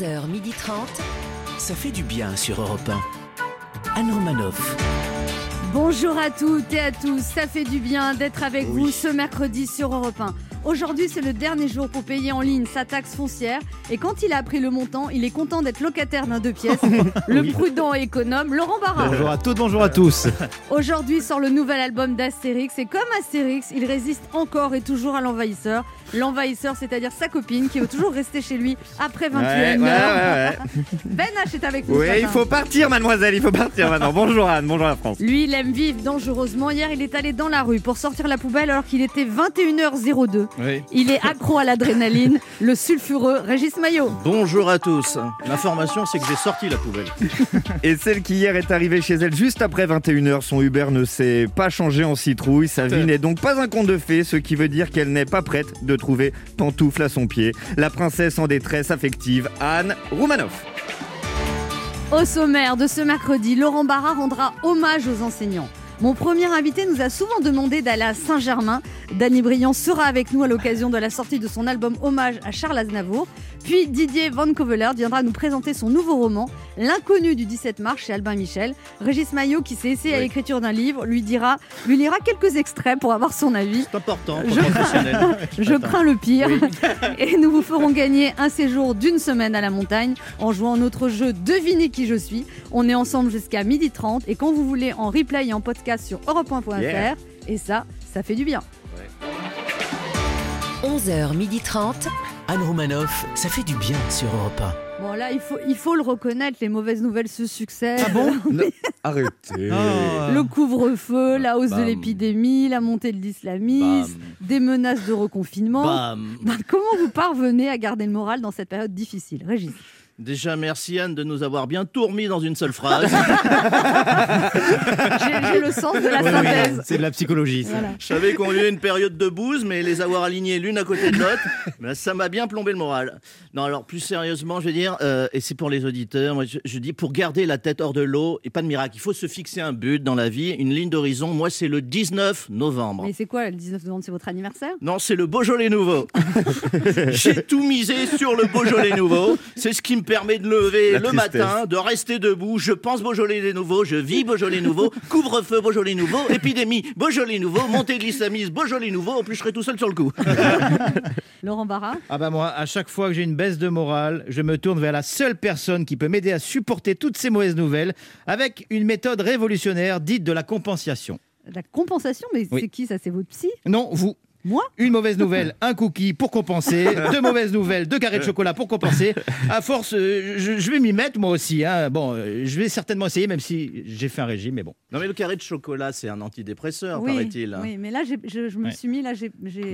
11h30. Ça fait du bien sur Europe 1. Anne Romanoff. Bonjour à toutes et à tous, ça fait du bien d'être avec vous ce mercredi sur Europe 1. Aujourd'hui, c'est le dernier jour pour payer en ligne sa taxe foncière. Et quand il a appris le montant, il est content d'être locataire d'un deux pièces. le prudent et économe, Laurent Barra. Bonjour à toutes, bonjour à tous. Aujourd'hui sort le nouvel album d'Astérix. Et comme Astérix, il résiste encore et toujours à l'envahisseur. L'envahisseur, c'est-à-dire sa copine qui veut toujours rester chez lui après 21 Ouais, ouais, ouais, Ben H est avec nous. Oui, il faut partir, mademoiselle, il faut partir maintenant. Bonjour Anne, bonjour la France. Lui, il aime vivre dangereusement. Hier, il est allé dans la rue pour sortir la poubelle alors qu'il était 21h02. Oui. Il est accro à l'adrénaline, le sulfureux Régis Maillot. Bonjour à tous. L'information, c'est que j'ai sorti la poubelle. Et celle qui hier est arrivée chez elle juste après 21h, son Uber ne s'est pas changé en citrouille. Sa vie n'est donc pas un conte de fées, ce qui veut dire qu'elle n'est pas prête de trouver pantoufle à son pied. La princesse en détresse affective, Anne Roumanoff. Au sommaire de ce mercredi, Laurent Barra rendra hommage aux enseignants. Mon premier invité nous a souvent demandé d'aller à Saint-Germain. Danny Briand sera avec nous à l'occasion de la sortie de son album Hommage à Charles Aznavour. Puis Didier Van Covelert viendra nous présenter son nouveau roman, L'inconnu du 17 mars chez Albin Michel. Régis Maillot, qui s'est essayé à l'écriture d'un livre, lui dira, lui lira quelques extraits pour avoir son avis. C'est important Je- crains le pire. Oui. Et nous vous ferons gagner un séjour d'une semaine à la montagne en jouant notre jeu Devinez qui je suis. On est ensemble jusqu'à 12h30 et quand vous voulez en replay et en podcast sur europe1.fr. Yeah. Et ça, ça fait du bien. 11h30. Anne Romanoff, ça fait du bien sur Europe Bon là, il faut, il faut le reconnaître, les mauvaises nouvelles se succèdent. Ah bon Arrêtez. Ah. Le couvre-feu, la hausse de l'épidémie, la montée de l'islamisme, des menaces de reconfinement. Bam. Ben, comment vous parvenez à garder le moral dans cette période difficile? Régis Déjà, merci Anne de nous avoir bien tout remis dans une seule phrase. J'ai le sens de la Oui, oui, synthèse. c'est de la psychologie. ça. Voilà. Je savais qu'on vivait une période de bouse, mais les avoir alignés l'une à côté de l'autre, ben, ça m'a bien plombé le moral. Non, alors plus sérieusement, je veux dire, euh, et c'est pour les auditeurs, moi, je, je dis pour garder la tête hors de l'eau, et pas de miracle, il faut se fixer un but dans la vie, une ligne d'horizon. Moi, c'est le 19 novembre. Mais c'est quoi le 19 novembre C'est votre anniversaire? Non, c'est le Beaujolais nouveau. J'ai tout misé sur le Beaujolais nouveau. C'est ce qui me permet de lever La le tristesse. matin, de rester debout. Je pense Beaujolais nouveau, je vis Beaujolais nouveau. Couvre-feu Beaujolais nouveau, épidémie Beaujolais nouveau, montée de l'islamisme Beaujolais nouveau. En plus, je serai tout seul sur le coup. Laurent Barra Ah bah moi, à chaque fois que j'ai une baisse de morale, je me tourne vers la seule personne qui peut m'aider à supporter toutes ces mauvaises nouvelles avec une méthode révolutionnaire dite de la compensation. La compensation, mais Oui. c'est qui ça? C'est votre psy? Non, vous. Moi Une mauvaise nouvelle, un cookie pour compenser. Deux mauvaises nouvelles, deux carrés de chocolat pour compenser. À force, euh, je, je vais m'y mettre moi aussi. hein. Bon, euh, je vais certainement essayer, même si j'ai fait un régime, mais bon. Non, mais le carré de chocolat, c'est un antidépresseur, oui, paraît-il. oui, mais là, je, je me Ouais. suis mis, là,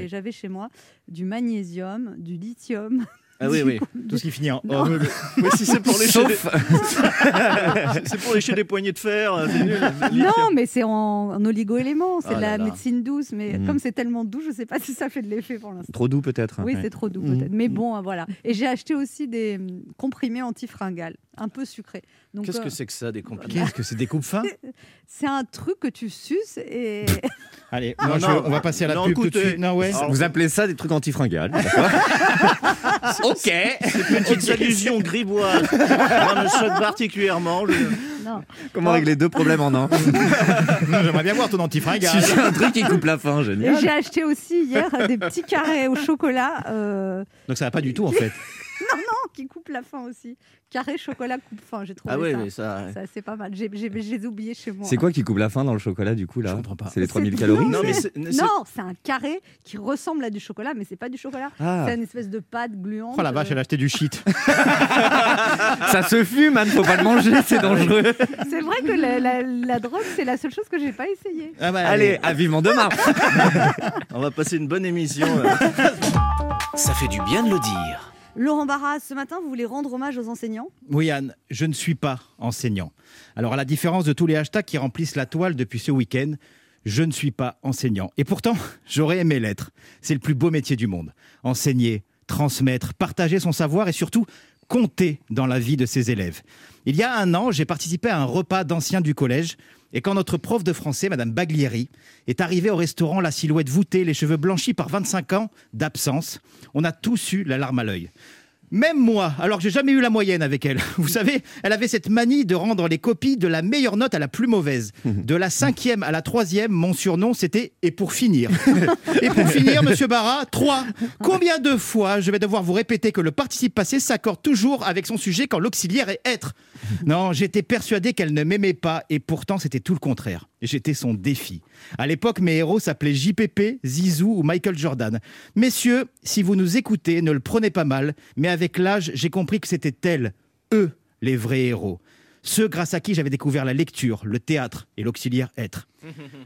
j'avais chez moi du magnésium, du lithium. Ah oui, oui. Tout ce qui finit en. Mais si c'est pour lécher, des... C'est pour lécher des poignées de fer, euh, c'est nul. Non, mais c'est en, en oligo-éléments, c'est Oh de là la là. médecine douce. Mais Mhm. comme c'est tellement doux, je ne sais pas si ça fait de l'effet pour l'instant. trop doux peut-être. Oui, Ouais. c'est trop doux Mhm. peut-être. Mais bon, voilà. Et j'ai acheté aussi des hum, comprimés antifringales, un peu sucrés. Donc, Qu'est-ce euh, que c'est que ça, des compliments Qu'est-ce que c'est des coupes fins c'est un truc que tu suces et Allez, Non, moi, je- non. on va passer à la Non, pub tout de suite. Non, ouais. Alors, Vous appelez ça des trucs antifringales d'accord Ok. Petites allusions grivoises. Moi, me choque particulièrement. Je- non. Comment régler deux problèmes en un J'aimerais bien voir ton antifringale. Si c'est un truc qui coupe la fin, génial. j'ai acheté aussi hier des petits carrés au chocolat euh, Donc ça va pas du tout en fait. Qui coupent la faim aussi. Carré chocolat coupe faim, j'ai trouvé Ah oui, ça. mais ça. Ça, c'est pas mal. J'ai, oubliés chez moi. C'est quoi qui coupe la fin dans le chocolat du coup là? Je comprends pas. C'est les C'est- 3000 calories? Non, mais c'est. c'est- Non, c'est un carré qui ressemble à du chocolat, mais c'est pas du chocolat. Ah, C'est une espèce de pâte gluante. Oh la vache, elle a acheté du shit. ça se fume, man, faut pas le manger, c'est dangereux. C'est vrai que la, la- la drogue, c'est la seule chose que j'ai pas essayé. Ah bah, Allez, à vivement demain. On va passer une bonne émission. euh. Ça fait du bien de le dire. Laurent Barras, ce matin, vous voulez rendre hommage aux enseignants? Oui, Anne, je ne suis pas enseignant. Alors, à la différence de tous les hashtags qui remplissent la toile depuis ce week-end, je ne suis pas enseignant. Et pourtant, j'aurais aimé l'être. C'est le plus beau métier du monde. Enseigner, transmettre, partager son savoir et surtout compter dans la vie de ses élèves. Il y a un an, j'ai participé à un repas d'anciens du collège et quand notre prof de français, Madame Baglieri, est arrivée au restaurant, la silhouette voûtée, les cheveux blanchis par 25 ans d'absence, on a tous eu la larme à l'œil. Même moi, alors que j'ai jamais eu la moyenne avec elle. Vous savez, elle avait cette manie de rendre les copies de la meilleure note à la plus mauvaise. De la cinquième à la troisième, mon surnom c'était et pour finir. et pour finir, monsieur Barra, 3. Combien de fois je vais devoir vous répéter que le participe passé s'accorde toujours avec son sujet quand l'auxiliaire est être Non, j'étais persuadé qu'elle ne m'aimait pas et pourtant c'était tout le contraire. J'étais son défi. À l'époque, mes héros s'appelaient JPP, Zizou ou Michael Jordan. Messieurs, si vous nous écoutez, ne le prenez pas mal, mais avec l'âge, j'ai compris que c'était elles, eux, les vrais héros. Ceux grâce à qui j'avais découvert la lecture, le théâtre et l'auxiliaire être.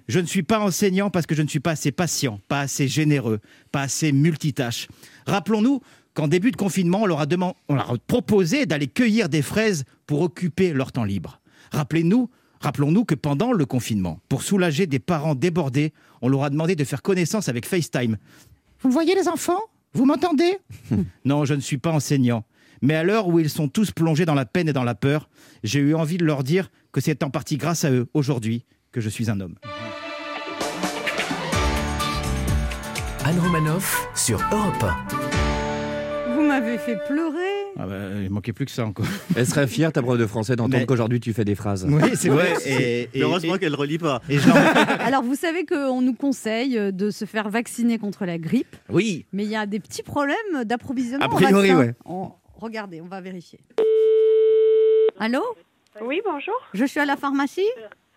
Je ne suis pas enseignant parce que je ne suis pas assez patient, pas assez généreux, pas assez multitâche. Rappelons-nous qu'en début de confinement, on leur a, deman- on leur a proposé d'aller cueillir des fraises pour occuper leur temps libre. Rappelez-nous, rappelons-nous que pendant le confinement, pour soulager des parents débordés, on leur a demandé de faire connaissance avec FaceTime. Vous me voyez les enfants? Vous m'entendez? Non, je ne suis pas enseignant. Mais à l'heure où ils sont tous plongés dans la peine et dans la peur, j'ai eu envie de leur dire que c'est en partie grâce à eux, aujourd'hui, que je suis un homme. Anne Romanoff sur Europe Vous m'avez fait pleurer. Ah bah, il manquait plus que ça encore. Elle serait fière, ta prof de français, d'entendre Mais- qu'aujourd'hui tu fais des phrases. Oui, c'est vrai. Et, et- Heureusement et- qu'elle relit pas. et Alors, vous savez qu'on nous conseille de se faire vacciner contre la grippe, Oui. mais il y a des petits problèmes d'approvisionnement. A priori. On- Regardez, on va vérifier. Allô Oui, bonjour. Je suis à la pharmacie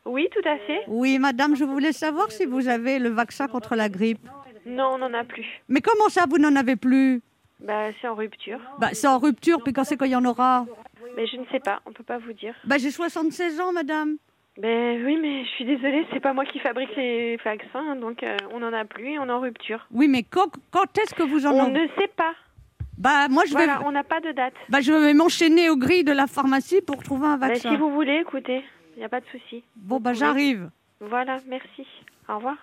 Oui, tout à fait. Oui, madame, je voulais savoir si vous avez le vaccin contre la grippe. Non, on n'en a plus. Mais comment ça, vous n'en avez plus Bah, c'est en rupture. bah, C'est en rupture, puis quand c'est qu'il y en aura Mais je ne sais pas, on peut pas vous dire. bah, J'ai 76 ans, madame. Ben oui, mais je suis désolée, c'est pas moi qui fabrique les vaccins, donc euh, on n'en a plus et on est en rupture. Oui, mais quand, quand est-ce que vous en On aurez ne sait pas. Bah, moi, je vais, Voilà, on n'a pas de date. bah, je vais m'enchaîner aux grilles de la pharmacie pour trouver un Ben, vaccin. si vous voulez, écoutez, il n'y a pas de souci. Bon, bah, j'arrive. Voilà, merci. Au revoir.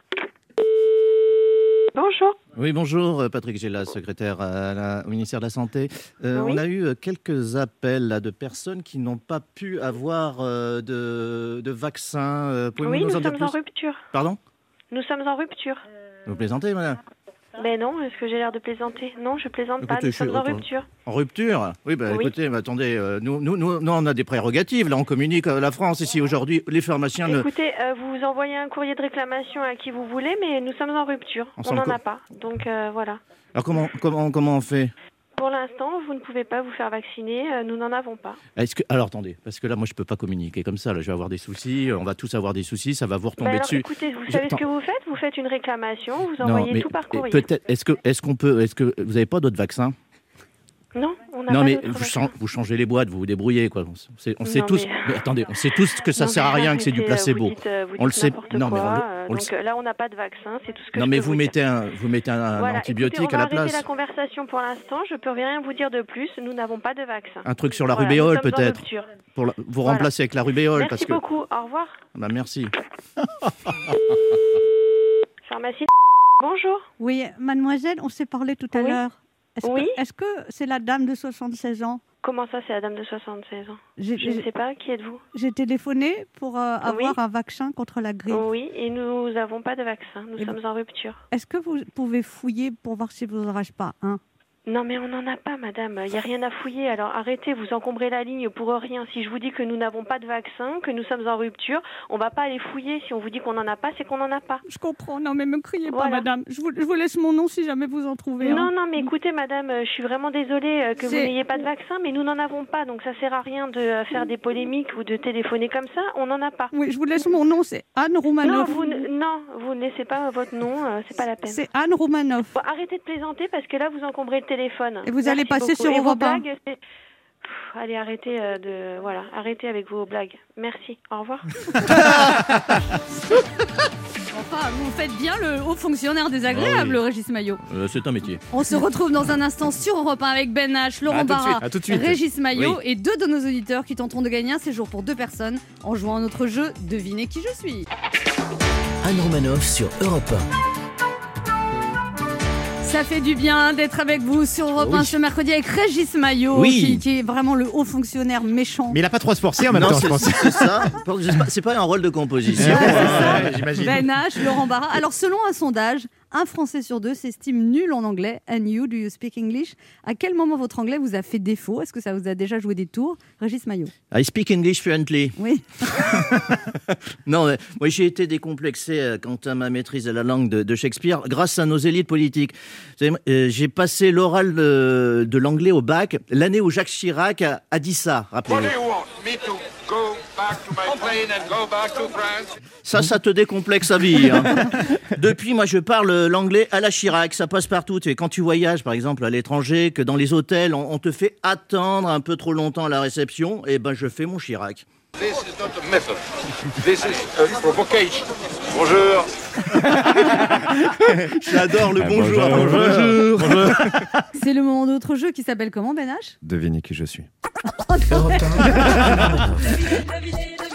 Bonjour. Oui, bonjour, euh, Patrick Gélas, secrétaire à la- au ministère de la Santé. Euh, Oui. On a eu euh, quelques appels là, de personnes qui n'ont pas pu avoir euh, de, de vaccin. Pouvez-vous Oui, nous nous en dire sommes en rupture. Pardon? Nous sommes en rupture. Vous plaisantez, madame? Ben non, est-ce que j'ai l'air de plaisanter? Non, je plaisante pas, nous sommes en rupture. En rupture? Oui, bah, Oui. écoutez, mais attendez, euh, nous, nous, nous, nous, on a des prérogatives. Là, on communique à la France. Ici, aujourd'hui, les pharmaciens ne. Écoutez, euh, vous envoyez un courrier de réclamation à qui vous voulez, mais nous sommes en rupture. On n'en a pas. Donc euh, voilà. Alors, comment, comment, comment on fait? Pour l'instant, vous ne pouvez pas vous faire vacciner. euh, nous n'en avons pas. Est-ce que... Alors, attendez, parce que là, moi, je peux pas communiquer comme ça. Là, je vais avoir des soucis. On va tous avoir des soucis. Ça va vous Bah retomber alors, dessus. écoutez, vous savez ce que vous faites? Vous faites une réclamation, vous envoyez tout par courrier. peut-être. Est-ce que, est-ce qu'on peut, est-ce que vous n'avez pas d'autres vaccins? Non, on n'a Non, pas mais vous, vaccin. chan- vous changez les boîtes, vous vous débrouillez, quoi. On sait, on sait Non, tous. mais- mais attendez, on sait tous que ça Non, sert à rien, que c'est du euh, placebo. Vous dites, euh, vous On le sait- non, mais on quoi, le- euh, on le donc sait. euh, là, on n'a pas de vaccin, c'est tout ce que Non, je mais peux vous vous mettez un, vous mettez un, un Voilà, antibiotique écoutez, à on la va arrêter place. la conversation pour l'instant. Je peux rien vous dire de plus. Nous n'avons pas de vaccin. Un truc sur la Voilà, rubéole, peut-être, pour la- vous Voilà. remplacer avec la rubéole, Merci parce que. beaucoup. Au revoir. Bah, merci. Pharmacie. Bonjour. Oui, mademoiselle, on s'est parlé tout à l'heure. Est-ce Oui. que est-ce que c'est la dame de 76 ans? Comment ça, c'est la dame de 76 ans? Je ne sais pas. Qui êtes-vous? j'ai téléphoné pour euh, avoir un vaccin contre la grippe. Oui, et nous n'avons pas de vaccin. Nous Et sommes en rupture. Est-ce que vous pouvez fouiller pour voir si vous n'aurez pas un? Non, mais on n'en a pas, madame. Il n'y a rien à fouiller. Alors arrêtez, vous encombrez la ligne pour rien. Si je vous dis que nous n'avons pas de vaccin, que nous sommes en rupture, on va pas aller fouiller. Si on vous dit qu'on n'en a pas, c'est qu'on n'en a pas. Je comprends. Non, mais me criez pas, madame. Je vous, je vous laisse mon nom si jamais vous en trouvez Non, non, mais écoutez, madame, je suis vraiment désolée euh, que vous n'ayez pas de vaccin, mais nous n'en avons pas. Donc ça sert à rien de euh, faire des polémiques ou de téléphoner comme ça. On n'en a pas. Oui, je vous laisse mon nom. C'est Anne Non, Roumanoff. vous ne, non, vous ne laissez pas votre nom. euh, c'est pas la peine. C'est Anne Roumanoff. Bon, arrêtez de plaisanter parce que là, vous encombrez le téléphone. Et vous allez passer beaucoup. sur Europe blagues, Pff, Allez, arrêtez euh, de voilà, arrêtez avec vos blagues. Merci. Au revoir. Enfin, vous faites bien le haut fonctionnaire désagréable, Ah oui. Régis Maillot. Euh, c'est un métier. On se retrouve dans un instant sur Europe 1 avec Ben H, Laurent Barra, à tout de suite. Régis Maillot Oui. et deux de nos auditeurs qui tenteront de gagner un séjour pour deux personnes en jouant à notre jeu Devinez qui je suis. Anne Romanoff sur Europe Ça fait du bien d'être avec vous sur Europe 1 ce mercredi avec Régis Maillot, Oui. qui, qui est vraiment le haut fonctionnaire méchant. Mais il a pas trop à se forcer en même Non, temps, je c'est pense. c'est ça. C'est pas- un rôle de composition. Ouais, c'est hein. ça. j'imagine. Ben H, Laurent Barra. Alors, selon un sondage, Un Français sur deux s'estime nul en anglais. And you, do you speak English? À quel moment votre anglais vous a fait défaut? Est-ce que ça vous a déjà joué des tours? Régis Maillot. I speak English fluently. Oui. Non, mais moi j'ai été décomplexé euh, quant à ma maîtrise de la langue de, de Shakespeare grâce à nos élites politiques. Euh, J'ai passé l'oral de, de l'anglais au bac l'année où Jacques Chirac a, a dit ça, What do rappelez-vous. Ça, ça te décomplexe à vie. hein. Depuis, moi, je parle l'anglais à la Chirac. Ça passe partout. Tu sais, quand tu voyages, par exemple, à l'étranger, que dans les hôtels, on, on te fait attendre un peu trop longtemps à la réception, et ben, je fais mon Chirac. This is not a method. This is a provocation. Bonjour. J'adore le Ah, bonjour. bonjour. bonjour. C'est le moment d'autre jeu qui s'appelle comment, Ben H? Devinez qui je suis.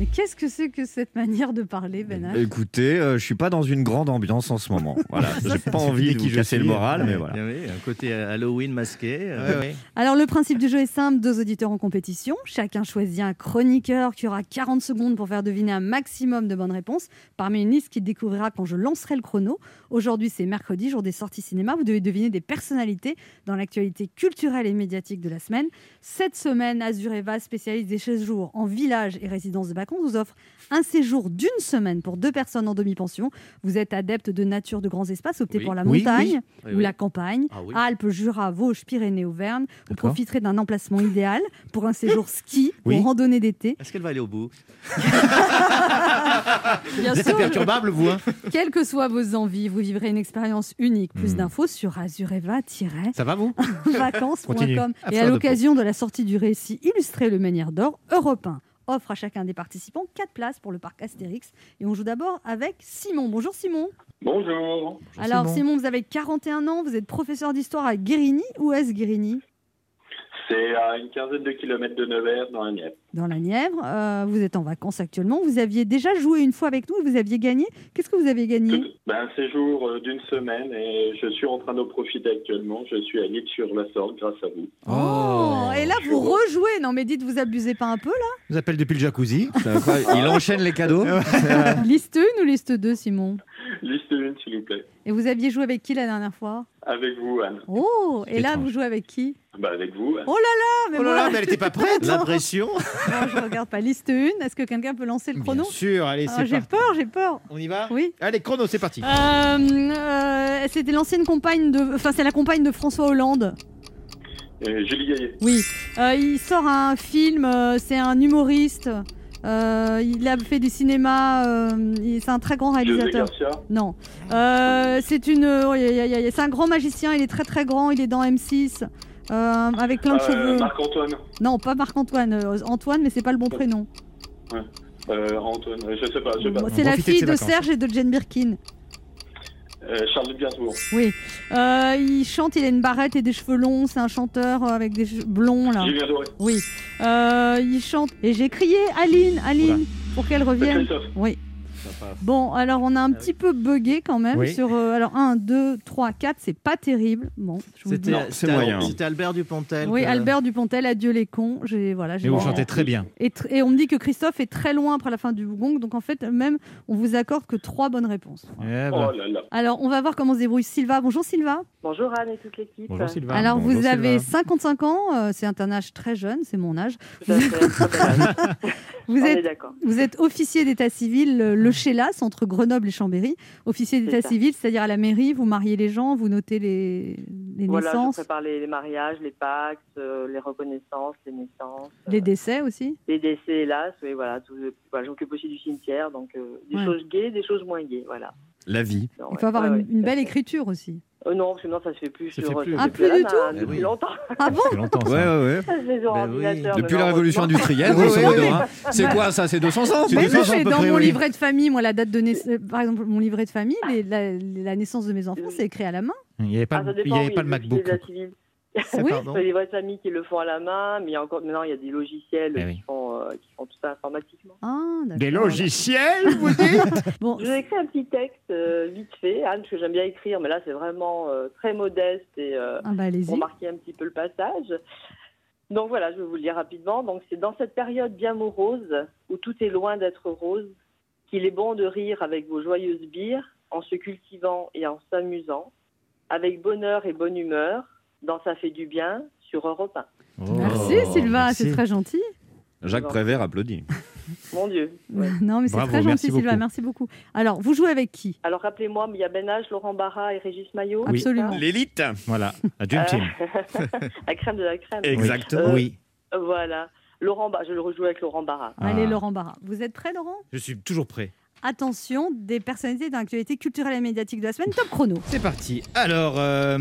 Mais qu'est-ce que c'est que cette manière de parler, Ben H Écoutez, euh, je suis pas dans une grande ambiance en ce moment. Voilà, j'ai pas envie de qui vous je casser le moral, mais voilà. Oui, un côté Halloween masqué. euh, Alors, le principe du jeu est simple deux auditeurs en compétition. Chacun choisit un chroniqueur qui aura 40 secondes pour faire deviner un maximum de bonnes réponses parmi une liste qu'il découvrira quand je lancerai le chrono. Aujourd'hui, c'est mercredi, jour des sorties cinéma. Vous devez deviner des personnalités dans l'actualité culturelle et médiatique de la semaine. Cette semaine, Azureva, spécialiste des séjours en village et résidence de vacances, vous offre un séjour d'une semaine pour deux personnes en demi-pension. Vous êtes adepte de nature de grands espaces, optez Oui. pour la Oui, montagne oui. ou Oui, la campagne, Ah oui. Alpes, Jura, Vosges, Pyrénées, Auvergne. Vous profiterez d'un emplacement idéal pour un séjour ski ou randonnée d'été. Est-ce qu'elle va aller au bout? Bien Vous êtes sûr, imperturbable, vous hein quelles que soient vos envies, vous vivrez une expérience unique. Plus Hmm. d'infos sur azureva-vacances.com. Ça va, vous? À Et à l'occasion de la sortie du récit illustré Le Manière d'Or, Europe 1 offre à chacun des participants 4 places pour le parc Astérix. Et on joue d'abord avec Simon. Bonjour Simon. Bonjour. Alors Simon, vous avez 41 ans, vous êtes professeur d'histoire à Guérigny. Où est-ce Guérigny C'est à une quinzaine de kilomètres de Nevers dans la Nièvre. Dans la Nièvre. Euh, vous êtes en vacances actuellement. Vous aviez déjà joué une fois avec nous et vous aviez gagné. Qu'est-ce que vous avez gagné? Ben, un séjour euh, d'une semaine et je suis en train d'en profiter actuellement. Je suis à l'île sur la Sorgue grâce à vous. Oh, Et là, vous rejouez. Non, mais dites, vous abusez pas un peu là? Je vous appelle depuis le jacuzzi. Il enchaîne les cadeaux. Liste 1 ou liste 2, Simon? Liste 1, s'il vous plaît. Et vous aviez joué avec qui la dernière fois? Avec vous, Anne. Oh Et là, étrange. vous jouez avec qui? Ben, avec vous, Anne. Oh là là Mais Oh là moi, là, mais elle était pas prête La pression non, je regarde pas. Liste 1. Est-ce que quelqu'un peut lancer le chrono Bien sûr, allez, Ah, c'est J'ai parti. peur, j'ai peur. On y va Oui. Allez, chrono, c'est parti. Euh, euh, C'était l'ancienne compagne de. Enfin, c'est la compagne de François Hollande. Euh, Julie Gaillet. Oui. Euh, il sort un film. euh, c'est un humoriste. Euh, il a fait du cinéma. euh, c'est un très grand réalisateur. Garcia. Non. Euh, c'est une. oh, c'est un grand magicien. Il est très très grand. Il est dans M6. Euh, avec plein de Euh, cheveux. Marc-Antoine. Non, pas Marc-Antoine. euh, Antoine, mais c'est pas le bon prénom. Euh, Antoine. Je sais pas. Je sais pas. C'est la de fille de. Serge et de Jane Birkin. Euh, Charles Gainsbourg. Oui. Euh, il chante, il a une barrette et des cheveux longs. C'est un chanteur avec des cheveux blonds là. Julien Doré. Oui. Euh, il chante. Et j'ai crié Aline, Aline, pour qu'elle revienne. Christophe. Oui. Bon, alors on a un petit peu bugué quand même Oui. sur. euh, alors 1, 2, 3, 4, c'est pas terrible. Bon, je vous. Non, c'est moyen. C'était Albert Dupontel. Oui, que- Albert Dupontel, adieu les cons. J'ai voilà, j'ai Et vous chantez très bien. Et, tr- et on me dit que Christophe est très loin après la fin du gong, donc en fait même on vous accorde que trois bonnes réponses. Eh ben, Oh là là. Alors on va voir comment se débrouille Silva. Bonjour Silva. Bonjour Anne et toute l'équipe. Bonjour Sylvain. Alors bonjour, vous avez Sylvain. 55 ans, euh, c'est un âge très jeune, c'est mon âge. Vous On êtes d'accord. Vous êtes officier d'état civil, le Chélas, entre Grenoble et Chambéry. Officier d'état civil, c'est-à-dire à la mairie, vous mariez les gens, vous notez les, les Voilà, je naissances, prépare les, les mariages, les pactes, euh, les reconnaissances, les naissances, euh, les décès aussi. les décès, hélas. Oui, voilà. voilà, J'occupe aussi du cimetière, donc euh, des Ouais. choses gaies, des choses moins gaies. Voilà. La vie. Non, Il ouais, faut avoir ouais, une, ouais, belle écriture aussi. Euh, non, parce que non, ça se fait plus Ça sur. fait plus. ça Ah, plus du tout Depuis Eh oui. longtemps. Ah bon fait longtemps, ça. Ouais, ouais, ouais. Ça se fait sur Ben oui. Depuis la révolution industrielle, Oui, grosso oui, modo. oui. hein. C'est quoi ça C'est 200 ans Mais dans mon oui. livret de famille, moi, la date de naissance, par exemple, mon livret de famille, les- la, la naissance de mes enfants, c'est écrit à la main. Il n'y avait pas, Ah, le- il dépend, y avait oui, pas le il y a MacBook. Civils. Oui. Il y a des vraies familles qui le font à la main, mais il y a encore maintenant il y a des logiciels Eh qui, oui. font, euh, qui font tout ça informatiquement. Ah. Des logiciels, vous dites? Bon, Je vous ai écrit un petit texte euh, vite fait, Anne, parce que j'aime bien écrire, mais là c'est vraiment euh, très modeste et euh, ah bah pour marquer un petit peu le passage. Donc voilà, je vais vous le dire rapidement. Donc c'est dans cette période bien morose, où tout est loin d'être rose, qu'il est bon de rire avec vos joyeuses bières, en se cultivant et en s'amusant, avec bonheur et bonne humeur, dans Ça fait du bien sur Europe 1. Merci Sylvain, c'est très gentil. Jacques Prévert applaudit. Mon Dieu. Non, mais c'est très merci gentil Sylvain, beaucoup. merci beaucoup. Alors, vous jouez avec qui? Alors rappelez-moi, il y a Ben H, Laurent Barra et Régis Maillot. Oui. Absolument. L'élite. Voilà, la Dream Team. la crème de la crème. Exactement. Euh, Oui. euh, Voilà. Laurent Barra, je le rejoue avec Laurent Barra. Allez, Ah. Laurent Barra. Vous êtes prêt, Laurent? Je suis toujours prêt. Attention, des personnalités d'actualité culturelle et médiatique de la semaine, top chrono. C'est parti. Alors, euh,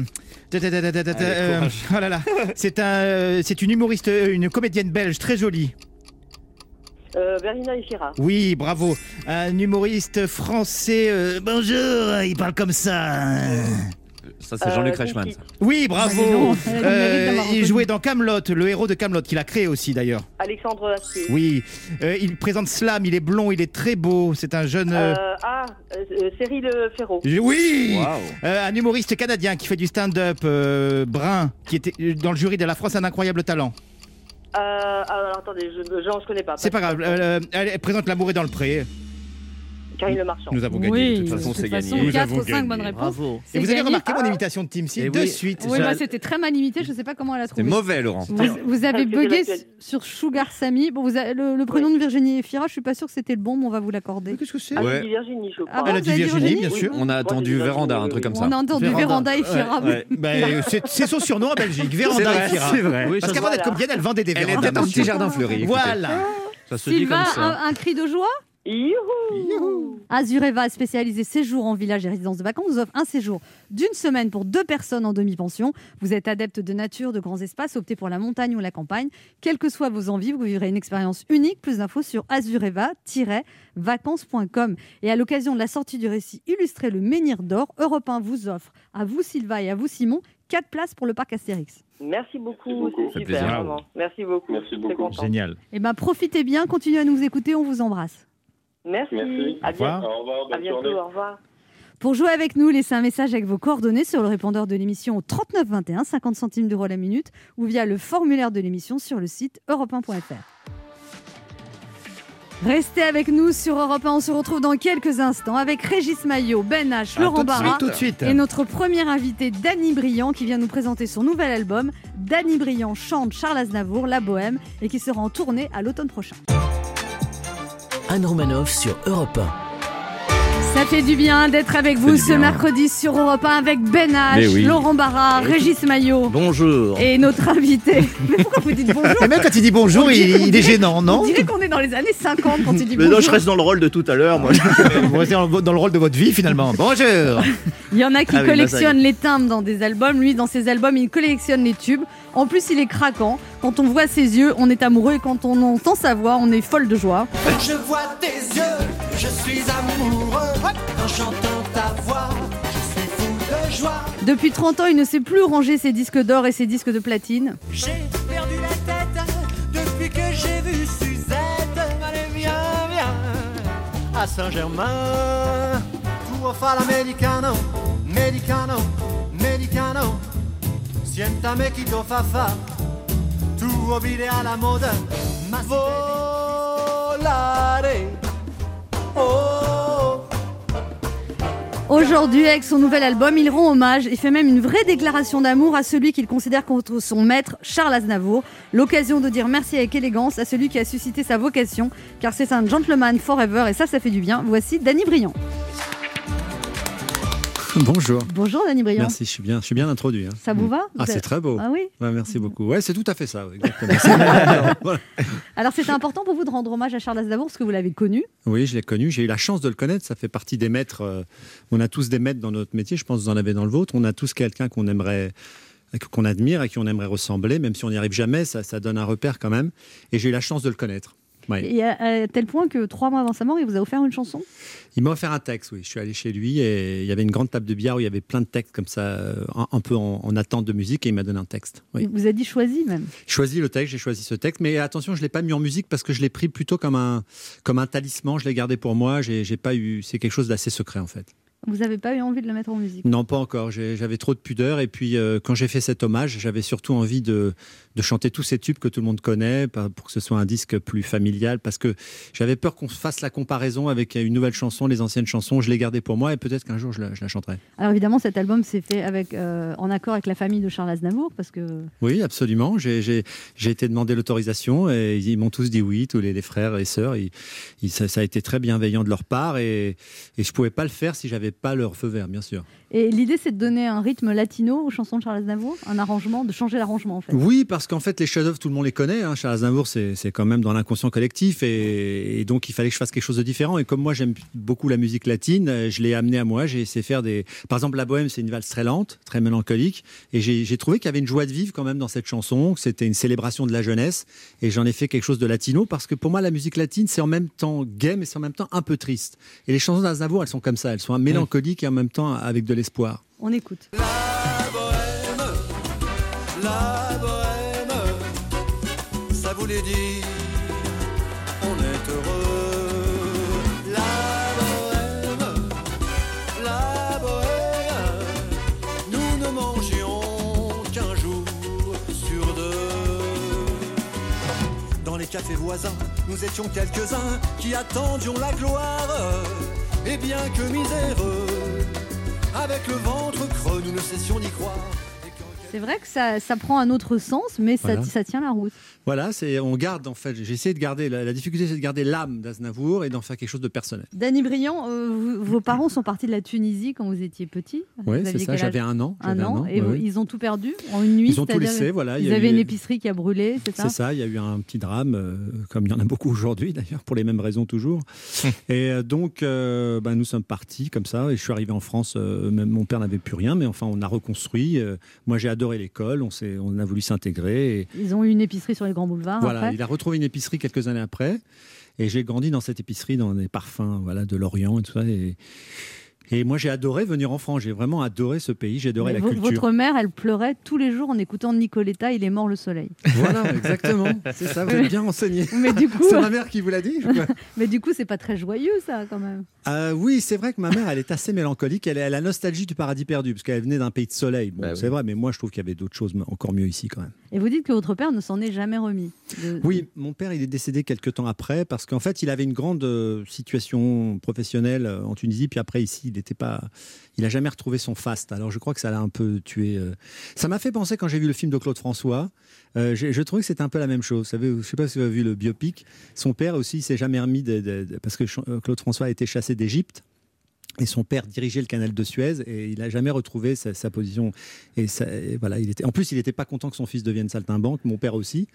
euh, oh là là. c'est un, euh, c'est une humoriste, euh, une comédienne belge très jolie. Euh, Verina Efira. Oui, bravo. Un humoriste français. euh, bonjour, il parle comme ça. Ça, c'est Jean-Luc Reichmann. ça. Oui, bravo. d'avoir il jouait dans Camelot, le héros de Camelot, qu'il a créé aussi d'ailleurs. Alexandre Astier. Oui, Euh, il présente Slam, il est blond, il est très beau. C'est un jeune. euh, Euh, ah, euh, euh, Cyril Ferraud. Oui Waouh. Euh, Un humoriste canadien qui fait du stand-up euh, brun, qui était dans le jury de La France a un incroyable talent. Euh, alors attendez, je ne je, connais pas. C'est pas grave, euh, elle présente L'amour est dans le pré. Karine Le Marchand. Nous avons gagné oui, de toute façon. c'est de gagné. Nous 4 avons ou 5 gagné. bonnes réponses. Bravo. C'est Et vous avez remarqué mon imitation de Timsy Eh de oui. suite. Oui, bah, c'était très mal imité, je ne sais pas comment elle a C'était trouvé. mauvais, Laurent. Vous, vous avez c'est bugué sur Sugar Sammy. Bon, vous avez- le, le prénom de Virginie Efira, je suis pas sûre que c'était le bon, mais on va vous l'accorder. Qu'est-ce que c'est Ah, Ouais. Virginie, je crois. Ah bon, Elle a dit Virginie, bien sûr. On a attendu Véranda, un truc comme ça. On a entendu Véranda. Efira. bah, c'est c'est son surnom en Belgique, Véranda C'est Efira. c'est vrai. Oui, Parce qu'avant d'être comédienne, elle vendait des Elle vérandas. était un petit jardin fleuri. Voilà. ça se dit Sylvain, comme ça. un, un cri de joie? Youhou Azureva, spécialisé séjour en village et résidence de vacances, vous offre un séjour d'une semaine pour deux personnes en demi-pension. Vous êtes adepte de nature, de grands espaces, optez pour la montagne ou la campagne. Quelles que soient vos envies, vous vivrez une expérience unique. Plus d'infos sur azureva-vacances.com. Et à l'occasion de la sortie du récit illustré Le Menhir d'Or, Europe 1 vous offre, à vous Sylvain et à vous Simon, quatre places pour le parc Astérix. Merci beaucoup, c'est super, vraiment. Merci beaucoup. Merci beaucoup. Génial. Eh ben, profitez bien, continuez à nous écouter, on vous embrasse. Merci. Merci. À Au revoir. bientôt. Au revoir, À bonne bientôt. journée. Au revoir. Pour jouer avec nous, laissez un message avec vos coordonnées sur le répondeur de l'émission au 39 21, 50 centimes d'euros la minute, ou via le formulaire de l'émission sur le site europe1.fr. Restez avec nous sur Europe 1. On se retrouve dans quelques instants avec Régis Maillot, Ben H, Ah, Laurent tout de Barra suite, tout de suite. et notre premier invité, Danny Briand, qui vient nous présenter son nouvel album. Danny Briand chante Charles Aznavour, La Bohème, et qui sera en tournée à l'automne prochain. Anne Romanoff sur Europe 1. Ça fait du bien d'être avec vous ce bien. mercredi sur Europe 1 avec Ben H, oui. Laurent Barra, Régis Maillot Bonjour. et notre invité. Mais pourquoi vous dites bonjour Et même quand il dit bonjour, On il, dirait- on il est gênant, non On dirait qu'on est dans les années 50 quand il dit Mais bonjour. non, je reste dans le rôle de tout à l'heure, moi. Vous restez dans le, dans le rôle de votre vie finalement. Bonjour. Il y en a qui Ah oui, collectionnent les timbres dans des albums. Lui, dans ses albums, il collectionne les tubes. En plus, il est craquant. Quand on voit ses yeux, on est amoureux. Et quand on entend sa voix, on est folle de joie. Je vois tes yeux, je suis amoureux. Quand j'entends ta voix, je suis fou de joie. Depuis 30 ans, il ne sait plus ranger ses disques d'or et ses disques de platine. J'ai perdu la tête depuis que j'ai vu Suzette. Allez, viens, viens à Saint-Germain. Pour faire l'americano, americano, americano. Oh. Aujourd'hui, avec son nouvel album, il rend hommage et fait même une vraie déclaration d'amour à celui qu'il considère contre son maître, Charles Aznavour. L'occasion de dire merci avec élégance à celui qui a suscité sa vocation, car c'est un gentleman forever et ça, ça fait du bien. Voici Danny Briand. Bonjour. Bonjour Danny Briand. Merci, je suis bien, je suis bien introduit. hein. Ça vous va Ah, c'est très beau. Ah oui Ouais, merci beaucoup. Ouais, c'est tout à fait ça. ouais, voilà. Alors c'était important pour vous de rendre hommage à Charles Aznavour parce que vous l'avez connu. Oui, je l'ai connu. J'ai eu la chance de le connaître. Ça fait partie des maîtres. euh, on a tous des maîtres dans notre métier. Je pense que vous en avez dans le vôtre. On a tous quelqu'un qu'on aimerait qu'on admire et qui on aimerait ressembler, même si on n'y arrive jamais, ça, ça donne un repère quand même. Et j'ai eu la chance de le connaître. Ouais. Et à, à tel point que trois mois avant sa mort, il vous a offert une chanson? Il m'a offert un texte, oui. Je suis allé chez lui et il y avait une grande table de billard où il y avait plein de textes comme ça, euh, un, un peu en, en attente de musique et il m'a donné un texte. Oui. Il vous a dit choisi même. Choisi le texte, j'ai choisi ce texte, mais attention, je l'ai pas mis en musique parce que je l'ai pris plutôt comme un comme un talisman. Je l'ai gardé pour moi. J'ai j'ai pas eu, c'est quelque chose d'assez secret en fait. Vous n'avez pas eu envie de la mettre en musique? Non, pas encore. J'avais trop de pudeur. Et puis, euh, quand j'ai fait cet hommage, j'avais surtout envie de, de chanter tous ces tubes que tout le monde connaît, pour que ce soit un disque plus familial, parce que j'avais peur qu'on fasse la comparaison avec une nouvelle chanson, les anciennes chansons. Je les gardais pour moi et peut-être qu'un jour je la, je la chanterai. Alors évidemment, cet album s'est fait avec, euh, en accord avec la famille de Charles Aznavour, parce que Oui, absolument. J'ai été demander l'autorisation et ils m'ont tous dit oui, tous les, les frères et sœurs. Ils- ils- ça, ça a été très bienveillant de leur part et, et je pouvais pas le faire si j'avais pas leur feu vert, bien sûr. Et l'idée, c'est de donner un rythme latino aux chansons de Charles Aznavour, un arrangement, de changer l'arrangement en fait. Oui, parce qu'en fait, les chefs-d'œuvre, tout le monde les connaît. Hein. Charles Aznavour, c'est quand même dans l'inconscient collectif. Et, donc, il fallait que je fasse quelque chose de différent. Et comme moi, j'aime beaucoup la musique latine, euh, je l'ai amené à moi. J'ai essayé de faire des. Par exemple, La Bohème, c'est une valse très lente, très mélancolique. Et j'ai trouvé qu'il y avait une joie de vivre quand même dans cette chanson, que c'était une célébration de la jeunesse. Et j'en ai fait quelque chose de latino parce que pour moi, la musique latine, c'est en même temps gay, mais c'est en même temps un peu triste. Et les chansons d'Aznavour, elles sont comme ça. Elles sont mélancoliques et en même temps avec de l'espoir. On écoute. La bohème, ça voulait dire on est heureux. La bohème, la bohème, nous ne mangions qu'un jour sur deux. Dans les cafés voisins, nous étions quelques-uns qui attendions la gloire. Et bien que miséreux, avec le ventre creux, nous ne cessions d'y croire. C'est vrai que ça, ça prend un autre sens, mais ça, Voilà. ça tient la route. Voilà, c'est on garde en fait. J'ai essayé de garder la, la difficulté, c'est de garder l'âme d'Aznavour et d'en faire quelque chose de personnel. Danny Briand, euh, vous- vos parents sont partis de la Tunisie quand vous étiez petit. Vous c'est ça, j'avais un an, Un an, et ouais, ils ont tout perdu en une nuit. Ils ont tout laissé, voilà, il y Vous a avez eu- une épicerie qui a brûlé, c'est ça C'est ça, il y a eu un petit drame, euh, comme il y en a beaucoup aujourd'hui d'ailleurs, pour les mêmes raisons toujours. et euh, donc, euh, ben, nous sommes partis comme ça, et je suis arrivé en France, euh, même mon père n'avait plus rien, mais enfin, on a reconstruit. euh, moi, j'ai adoré l'école, on, on a voulu s'intégrer. Et, Ils ont eu une épicerie sur les grands boulevards. voilà, après. il a retrouvé une épicerie quelques années après, et j'ai grandi dans cette épicerie, dans des parfums voilà, de l'Orient et tout ça. Et, et moi, j'ai adoré venir en France, j'ai vraiment adoré ce pays, j'ai adoré Mais la culture. Votre mère, elle pleurait tous les jours en écoutant Nicoletta, il est mort le soleil. Voilà, exactement, c'est ça, vous êtes bien renseigné. Mais du coup, C'est ma mère qui vous l'a dit mais du coup, c'est pas très joyeux ça quand même. Euh, oui, c'est vrai que ma mère, elle est assez mélancolique. Elle a la nostalgie du paradis perdu, parce qu'elle venait d'un pays de soleil. Bon, Bah c'est vrai, mais moi, je trouve qu'il y avait d'autres choses encore mieux ici, quand même. Et vous dites que votre père ne s'en est jamais remis. de- Oui, mon père, il est décédé quelques temps après, parce qu'en fait, il avait une grande euh, situation professionnelle euh, en Tunisie, puis après, ici, il Il n'a jamais retrouvé son faste. Alors, je crois que ça l'a un peu tué. euh. Ça m'a fait penser, quand j'ai vu le film de Claude François, euh, je trouvais que c'était un peu la même chose. Vous savez, je ne sais pas si vous avez vu le biopic. Son père aussi, il s'est jamais remis de, parce que euh, Claude François a été chassé d'Égypte. Et son père dirigeait le canal de Suez et il n'a jamais retrouvé sa, sa position. Et, ça- et voilà, il était. En plus, il n'était pas content que son fils devienne saltimbanque. Mon père aussi.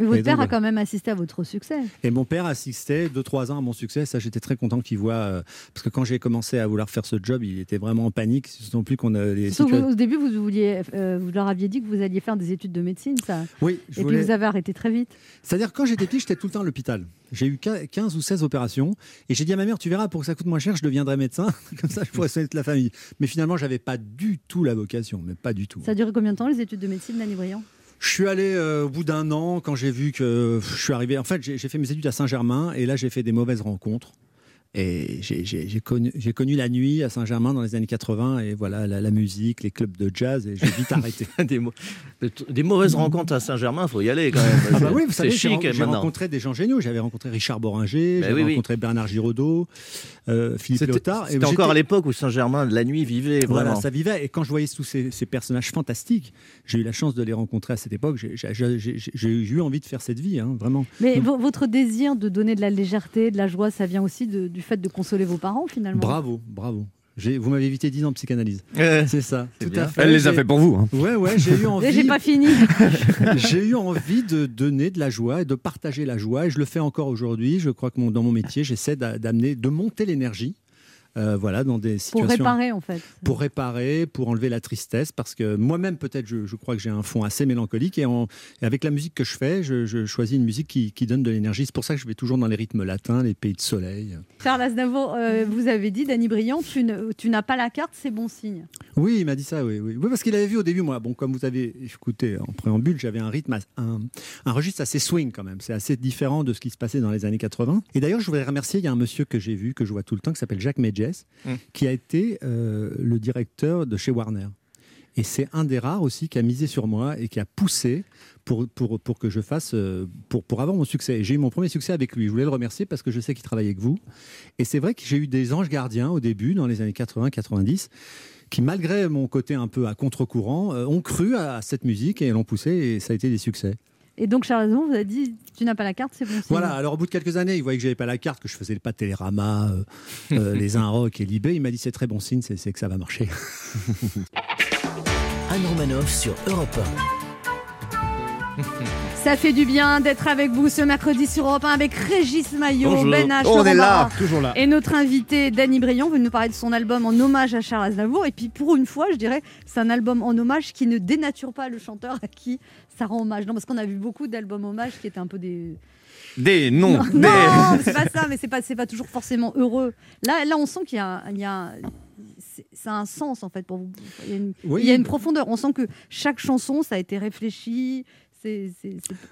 Mais votre Et donc, père a quand même assisté à votre succès. Et mon père assistait deux trois ans à mon succès. Ça, j'étais très content qu'il voit. euh, parce que quand j'ai commencé à vouloir faire ce job, il était vraiment en panique. Non plus qu'on a les au début, vous, vouliez, euh, vous leur aviez dit que vous alliez faire des études de médecine, ça. Oui, je Et voulais- puis vous avez arrêté très vite. C'est-à-dire, quand j'étais petit, j'étais tout le temps à l'hôpital. J'ai eu 15 ou 16 opérations. Et j'ai dit à ma mère, tu verras, pour que ça coûte moins cher, je deviendrai médecin. Comme ça, je pourrais soigner toute la famille. Mais finalement, j'avais pas du tout la vocation. Mais pas du tout. Ça a duré combien de temps les études de médecine, Danny Briand Je suis allé euh, au bout d'un an quand j'ai vu que je suis arrivé. En fait, j'ai fait mes études à Saint-Germain et là, j'ai fait des mauvaises rencontres. Et j'ai- j'ai j'ai connu, j'ai connu la nuit à Saint-Germain dans les années 80 et voilà la, la musique, les clubs de jazz et j'ai vite arrêté. des, mau- des mauvaises rencontres à Saint-Germain, faut y aller quand même. Ah bah oui, vous c'est savez, j'ai chic ren- j'ai maintenant. rencontré des gens géniaux. J'avais rencontré Richard Boringer, Bah j'avais oui, oui. rencontré Bernard Giraudot, euh, Philippe C'était Léotard. Et c'était encore à l'époque où Saint-Germain, la nuit, vivait Voilà, vraiment. ça vivait. Et quand je voyais tous ces, ces personnages fantastiques, j'ai eu la chance de les rencontrer à cette époque. J'ai- J'ai j'ai- j'ai- j'ai eu envie de faire cette vie, hein, vraiment. Mais vo- votre désir de donner de la légèreté, de la joie, ça vient aussi de- du fait de consoler vos parents finalement. Bravo, bravo. Vous m'avez évité 10 ans de psychanalyse. Euh, c'est ça, tout bien. à fait. Elle les a fait pour vous, hein. Ouais, ouais, j'ai eu envie. J'ai pas fini. j'ai eu envie de donner de la joie et de partager la joie. Et je le fais encore aujourd'hui. Je crois que mon- dans mon métier, j'essaie d'a- d'amener, de monter l'énergie. Euh, voilà, dans des Pour situations. réparer en fait. Pour réparer, pour enlever la tristesse, parce que moi-même, peut-être, je, je crois que j'ai un fond assez mélancolique. Et, en- et avec la musique que je fais, je, je choisis une musique qui, qui donne de l'énergie. C'est pour ça que je vais toujours dans les rythmes latins, les pays de soleil. Charles Aznavour, euh, vous avez dit, Danny Briand, tu, ne- tu n'as pas la carte, c'est bon signe. Oui, il m'a dit ça, oui. Oui, Oui, parce qu'il avait vu au début, moi, bon, comme vous avez écouté en préambule, j'avais un rythme, un, un registre assez swing quand même. C'est assez différent de ce qui se passait dans les années 80. Et d'ailleurs, je voudrais remercier, il y a un monsieur que j'ai vu, que je vois tout le temps, qui s'appelle Jacques Medjet, Mm. qui a été euh, le directeur de chez Warner. Et c'est un des rares aussi qui a misé sur moi et qui a poussé pour, pour, pour que je fasse, euh, pour, pour avoir mon succès. J'ai eu mon premier succès avec lui. Je voulais le remercier parce que je sais qu'il travaille avec vous. Et c'est vrai que j'ai eu des anges gardiens au début, dans les années 80-90, qui, malgré mon côté un peu à contre-courant, euh, ont cru à cette musique et l'ont poussé et ça a été des succès. Et donc Charles Aznavour vous a dit tu n'as pas la carte, c'est bon signe. Voilà, alors au bout de quelques années, il voyait que j'avais pas la carte, que je faisais pas Télérama, euh, euh, les Inrock et Libé. Il m'a dit c'est très bon signe, c'est que ça va marcher. Anne Romanoff sur Europe Ça fait du bien d'être avec vous ce mercredi sur Europe 1 avec Régis Maillot, Bonjour. Ben H, On Laurent est là, toujours là. Et notre invité Danny Briand veut nous parler de son album en hommage à Charles Aznavour. Et puis pour une fois, je dirais, c'est un album en hommage qui ne dénature pas le chanteur à qui ça rend hommage. Non, parce qu'on a vu beaucoup d'albums hommages qui étaient un peu des. Des noms. Non, des... non, c'est pas ça, mais c'est pas, c'est pas toujours forcément heureux. Là, là, on sent qu'il y a, il y a c'est- ça a un sens en fait pour vous. Il y a une, Oui. il y a une profondeur. On sent que chaque chanson, ça a été réfléchi.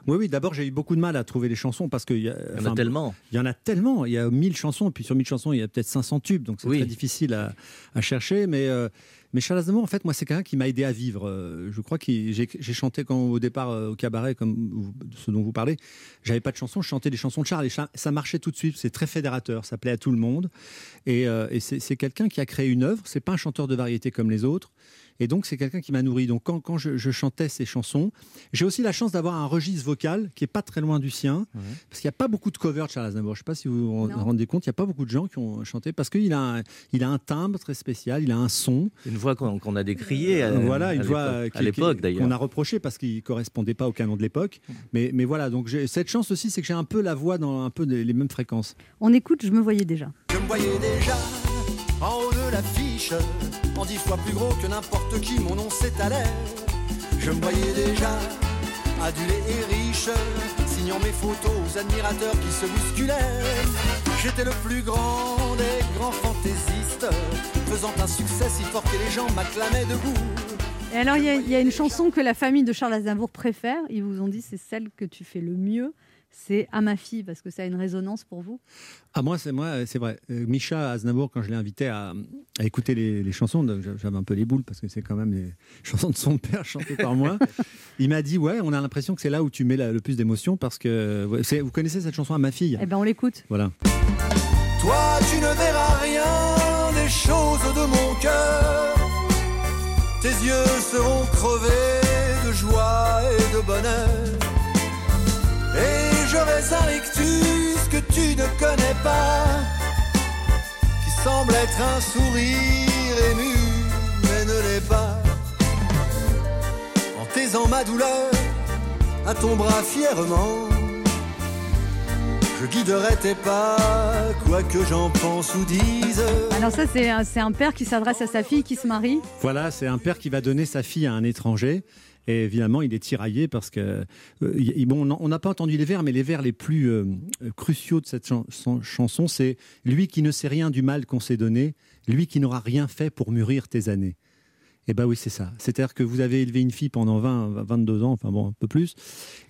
Oui, oui, d'abord j'ai eu beaucoup de mal à trouver les chansons parce qu'il y, a- Il y en a tellement. Il y en a tellement. Il y a 1000 chansons, et puis sur 1000 chansons, il y a peut-être 500 tubes, donc c'est Oui. très difficile à, à chercher. Mais, euh, mais Charles Aznavour, en fait, moi, c'est quelqu'un qui m'a aidé à vivre. Euh, je crois que j'ai chanté quand, au départ euh, au cabaret, comme vous- ce dont vous parlez. J'avais pas de chansons, je chantais des chansons de Charles et ça marchait tout de suite. C'est très fédérateur, ça plaît à tout le monde. Et, euh, et c'est c'est quelqu'un qui a créé une œuvre. C'est pas un chanteur de variété comme les autres. Et donc, c'est quelqu'un qui m'a nourri. Donc, quand, quand je, je chantais ces chansons, j'ai aussi la chance d'avoir un registre vocal qui est pas très loin du sien. Parce qu'il n'y a pas beaucoup de covers de Charles Aznavour. Je ne sais pas si vous vous Non. rendez compte, il n'y a pas beaucoup de gens qui ont chanté parce qu'il a, un- il a un timbre très spécial, il a un son. Une voix qu'on a décriée à, voilà, une à voix l'époque- euh, à l'époque d'ailleurs. qu'on a reproché parce qu'il ne correspondait pas au canon de l'époque. Mais, mais voilà, donc j'ai- cette chance aussi, c'est que j'ai un peu la voix dans un peu les, les mêmes fréquences. On écoute, je me voyais déjà. Je me voyais déjà en haut de l'affiche, en dix fois plus gros que n'importe qui, mon nom s'étalait. Je me voyais déjà adulé et riche, signant mes photos aux admirateurs qui se bousculaient. J'étais le plus grand des grands fantaisistes, faisant un succès si fort que les gens m'acclamaient debout. Et alors, il y, y a une chanson que la famille de Charles Aznavour préfère. Ils vous ont dit c'est celle que tu fais le mieux. C'est à ma fille parce que ça a une résonance pour vous? Ah moi c'est moi c'est vrai. Euh, Micha Aznavour quand je l'ai invité à, à écouter les, les chansons, j'avais un peu les boules parce que c'est quand même les chansons de son père chantées par moi. Il m'a dit ouais on a l'impression que c'est là où tu mets la- le plus d'émotion parce que vous connaissez cette chanson à ma fille? Eh ben, on l'écoute. Voilà. Toi, tu ne verras rien des choses de mon cœur. Tes yeux seront crevés de joie et de bonheur. Et rictus que tu ne connais pas, qui semble être un sourire ému, mais ne l'est pas. En taisant ma douleur à ton bras fièrement. Je guiderai tes pas, quoi que j'en pense ou dise. Alors ça, c'est un, père qui s'adresse à sa fille qui se marie. Voilà, c'est un père qui va donner sa fille à un étranger. Et évidemment, il est tiraillé parce que euh, bon, on n'a- pas entendu les vers, mais les vers les plus euh, cruciaux de cette chan- chan- chanson, c'est lui qui ne sait rien du mal qu'on s'est donné, lui qui n'aura rien fait pour mûrir tes années. Eh ben oui, c'est ça. C'est-à-dire que vous avez élevé une fille pendant 20, 22 ans, enfin bon, un peu plus,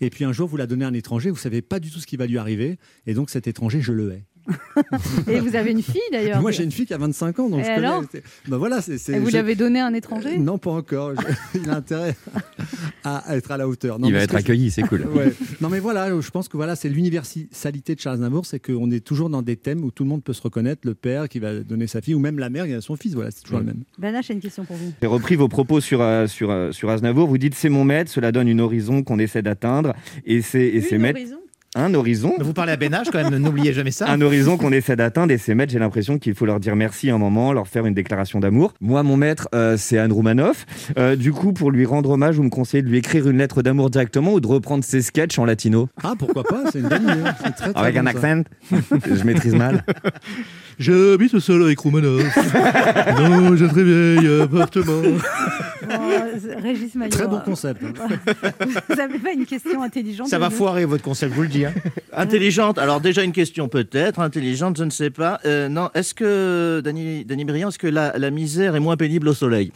et puis un jour vous la donnez à un étranger, vous savez pas du tout ce qui va lui arriver, et donc cet étranger, je le hais. Et vous avez une fille d'ailleurs. Moi, j'ai une fille qui a 25 ans, donc Et je connais. alors c'est- Ben voilà, c'est. c'est- Et vous je- l'avez donné à un étranger? Non, pas encore. Je- Il a intérêt à, à être à la hauteur. Non, Il va être je- accueilli, c'est cool. Ouais. Non, mais voilà, je pense que voilà, c'est l'universalité de Charles Aznavour, c'est qu'on est toujours dans des thèmes où tout le monde peut se reconnaître, le père qui va donner sa fille, ou même la mère qui a son fils. Voilà, c'est toujours le même. Banache, j'ai une question pour vous. J'ai repris vos propos sur, euh, sur, euh, sur Aznavour. Vous dites c'est mon maître, cela donne une horizon qu'on essaie d'atteindre. Et c'est et c'est maître. horizon Un horizon. Vous parlez à Benach quand même, n'oubliez jamais ça. Un horizon qu'on essaie d'atteindre et ces maîtres, j'ai l'impression qu'il faut leur dire merci un moment, leur faire une déclaration d'amour. Moi, mon maître, euh, c'est Anne Roumanoff. Euh, du coup, pour lui rendre hommage, vous me conseillez de lui écrire une lettre d'amour directement ou de reprendre ses sketchs en latino? Ah, pourquoi pas C'est une bonne idée. C'est très, très Avec bon, un accent Je maîtrise mal. J'habite seul avec Romanov. Dans un très vieil appartement. Oh, Régis Maillot. Très bon concept. hein. Vous n'avez pas une question intelligente Ça va foirer votre concept, je vous le dis. hein. Intelligente, alors déjà une question peut-être, intelligente, je ne sais pas. Euh, non, est-ce que, Dany, Dany Briand, est-ce que la, la misère est moins pénible au soleil?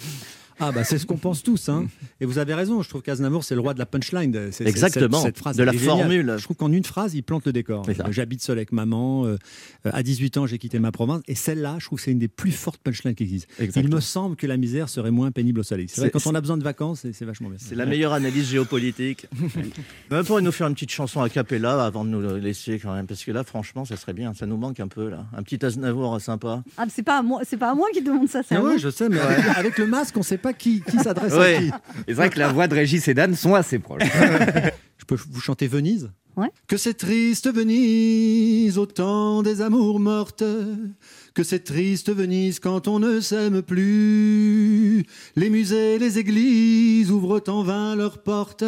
Ah bah c'est ce qu'on pense tous. Hein. Et vous avez raison, je trouve qu'Aznavour c'est le roi de la punchline. C'est- c'est- Exactement, cette- cette phrase, de la formule. Je trouve qu'en une phrase, il plante le décor. J'habite seul avec maman. euh, à 18 ans, j'ai quitté ma province. Et celle-là, je trouve que c'est une des plus fortes punchlines qui existent. Il me semble que la misère serait moins pénible au soleil. C'est vrai, C'est- quand on a besoin de vacances, c'est c'est vachement bien. C'est la meilleure analyse géopolitique. Vous pourriez nous faire une petite chanson a cappella avant de nous laisser quand même, parce que là, franchement, ça serait bien. Ça nous manque un peu là. Un petit Aznavour sympa. Ah, c'est pas à moi, c'est pas à moi qui demande ça, c'est Ah à ouais, je sais, mais avec, avec le masque, on ne sait pas qui, qui s'adresse Ouais. à qui. Et c'est vrai que la voix de Régis et d'Anne sont assez proches. Je peux vous chanter Venise Ouais. Que c'est triste Venise, au temps des amours mortes. Que c'est triste Venise quand on ne s'aime plus. Les musées, les églises ouvrent en vain leurs portes.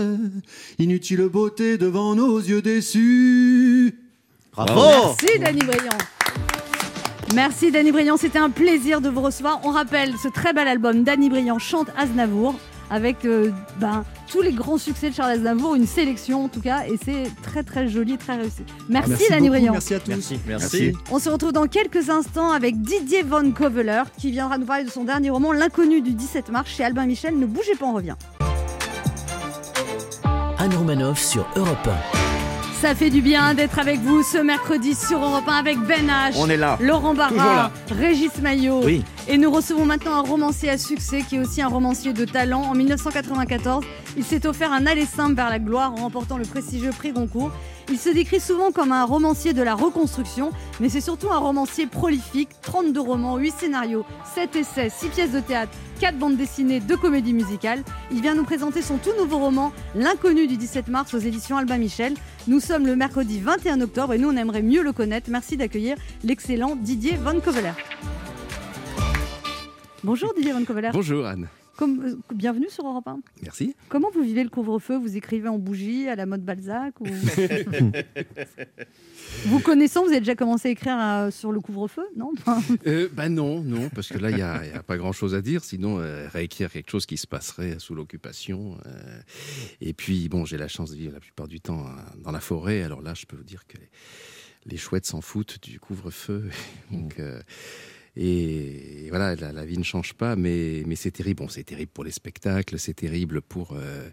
Inutile beauté devant nos yeux déçus. Bravo Merci Dany Briand. Merci Dany Briand, c'était un plaisir de vous recevoir. On rappelle ce très bel album Dany Briand chante Aznavour avec euh, ben, tous les grands succès de Charles Aznavour, une sélection en tout cas, et c'est très très joli, très réussi. Merci, Merci Dany Briand. merci à tous. Merci, merci. Merci. On se retrouve dans quelques instants avec Didier Von Koveler qui viendra nous parler de son dernier roman L'inconnu du 17 mars chez Albin Michel. Ne bougez pas, on revient. Anne sur Europe Ça fait du bien d'être avec vous ce mercredi sur Europe 1 avec Ben H, On est là. Laurent Barra. Régis Maillot. Oui. Et nous recevons maintenant un romancier à succès qui est aussi un romancier de talent. En 1994, il s'est offert un aller simple vers la gloire en remportant le prestigieux prix Goncourt. Il se décrit souvent comme un romancier de la reconstruction, mais c'est surtout un romancier prolifique. 32 romans, 8 scénarios, 7 essais, 6 pièces de théâtre, 4 bandes dessinées, 2 comédies musicales. Il vient nous présenter son tout nouveau roman, L'inconnu du 17 mars aux éditions Albin Michel. Nous sommes le mercredi 21 octobre et nous on aimerait mieux le connaître. Merci d'accueillir l'excellent Didier Von Koveler. Bonjour Didier Von Koveler. Bonjour Anne. Comme- euh, bienvenue sur Europe 1. Merci. Comment vous vivez le couvre-feu? Vous écrivez en bougie à la mode Balzac ou... Vous connaissant, vous avez déjà commencé à écrire euh, sur le couvre-feu, non Euh, bah non, non, parce que là, il n'y a, il y a pas grand-chose à dire, sinon euh, réécrire quelque chose qui se passerait sous l'occupation. euh, et puis, bon, j'ai la chance de vivre la plupart du temps euh, dans la forêt, alors là, je peux vous dire que les, les chouettes s'en foutent du couvre-feu. Donc, euh, et, voilà, la, la vie ne change pas, mais, mais c'est terrible. Bon, c'est terrible pour les spectacles, c'est terrible pour, euh,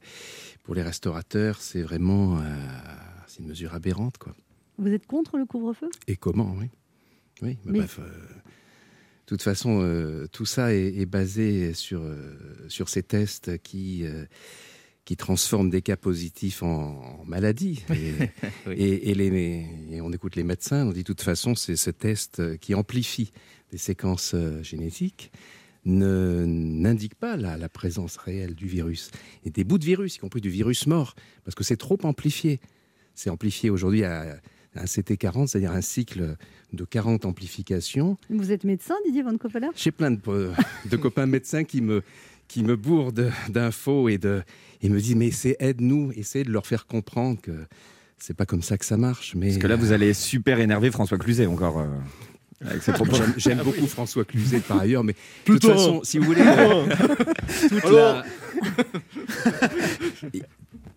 pour les restaurateurs, c'est vraiment euh, c'est une mesure aberrante, quoi. vous êtes contre le couvre-feu? Et comment, oui. Oui, mais bref. euh, de toute façon, tout ça est, est basé sur, sur ces tests qui, qui transforment des cas positifs en, en maladies. Et, Oui. et- et les, et on écoute les médecins, on dit de toute façon, c'est ce test qui amplifie des séquences euh, génétiques ne n'indique pas la, la présence réelle du virus. Et des bouts de virus, y compris du virus mort, parce que c'est trop amplifié. C'est amplifié aujourd'hui à un CT40, c'est-à-dire un cycle de 40 amplifications. Vous êtes médecin, Didier Von Koveler J'ai plein de, de copains médecins qui me, qui me bourdent d'infos et, de, et me disent Mais c'est aide-nous, essayez de leur faire comprendre que c'est pas comme ça que ça marche. Mais Parce que là, vous allez super énerver François Cluzet encore. Avec ses propos. J'aime- J'aime beaucoup François Cluzet par ailleurs, mais de toute façon, si vous voulez, euh, toute, la,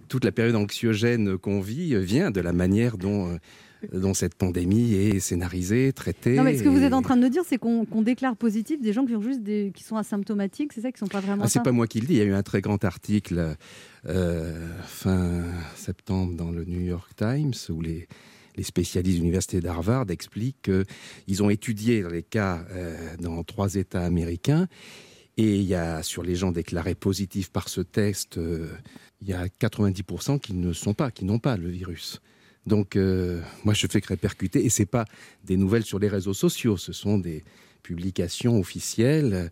toute la période anxiogène qu'on vit vient de la manière dont, euh, dont cette pandémie est scénarisée, traitée. Non, mais ce que vous êtes en train de nous dire, c'est qu'on qu'on déclare positif des gens qui ont juste des, qui sont asymptomatiques, c'est ça, qui sont pas vraiment. Ah, c'est pas moi qui le dis. Il y a eu un très grand article euh, fin septembre dans le New York Times où les, les spécialistes de l'université d'Harvard expliquent qu'ils ont étudié les cas euh, dans trois États américains et il y a sur les gens déclarés positifs par ce test, euh, il y a 90% qui ne sont pas, qui n'ont pas le virus. Donc, euh, moi, je fais que répercuter, et c'est pas des nouvelles sur les réseaux sociaux, ce sont des publications officielles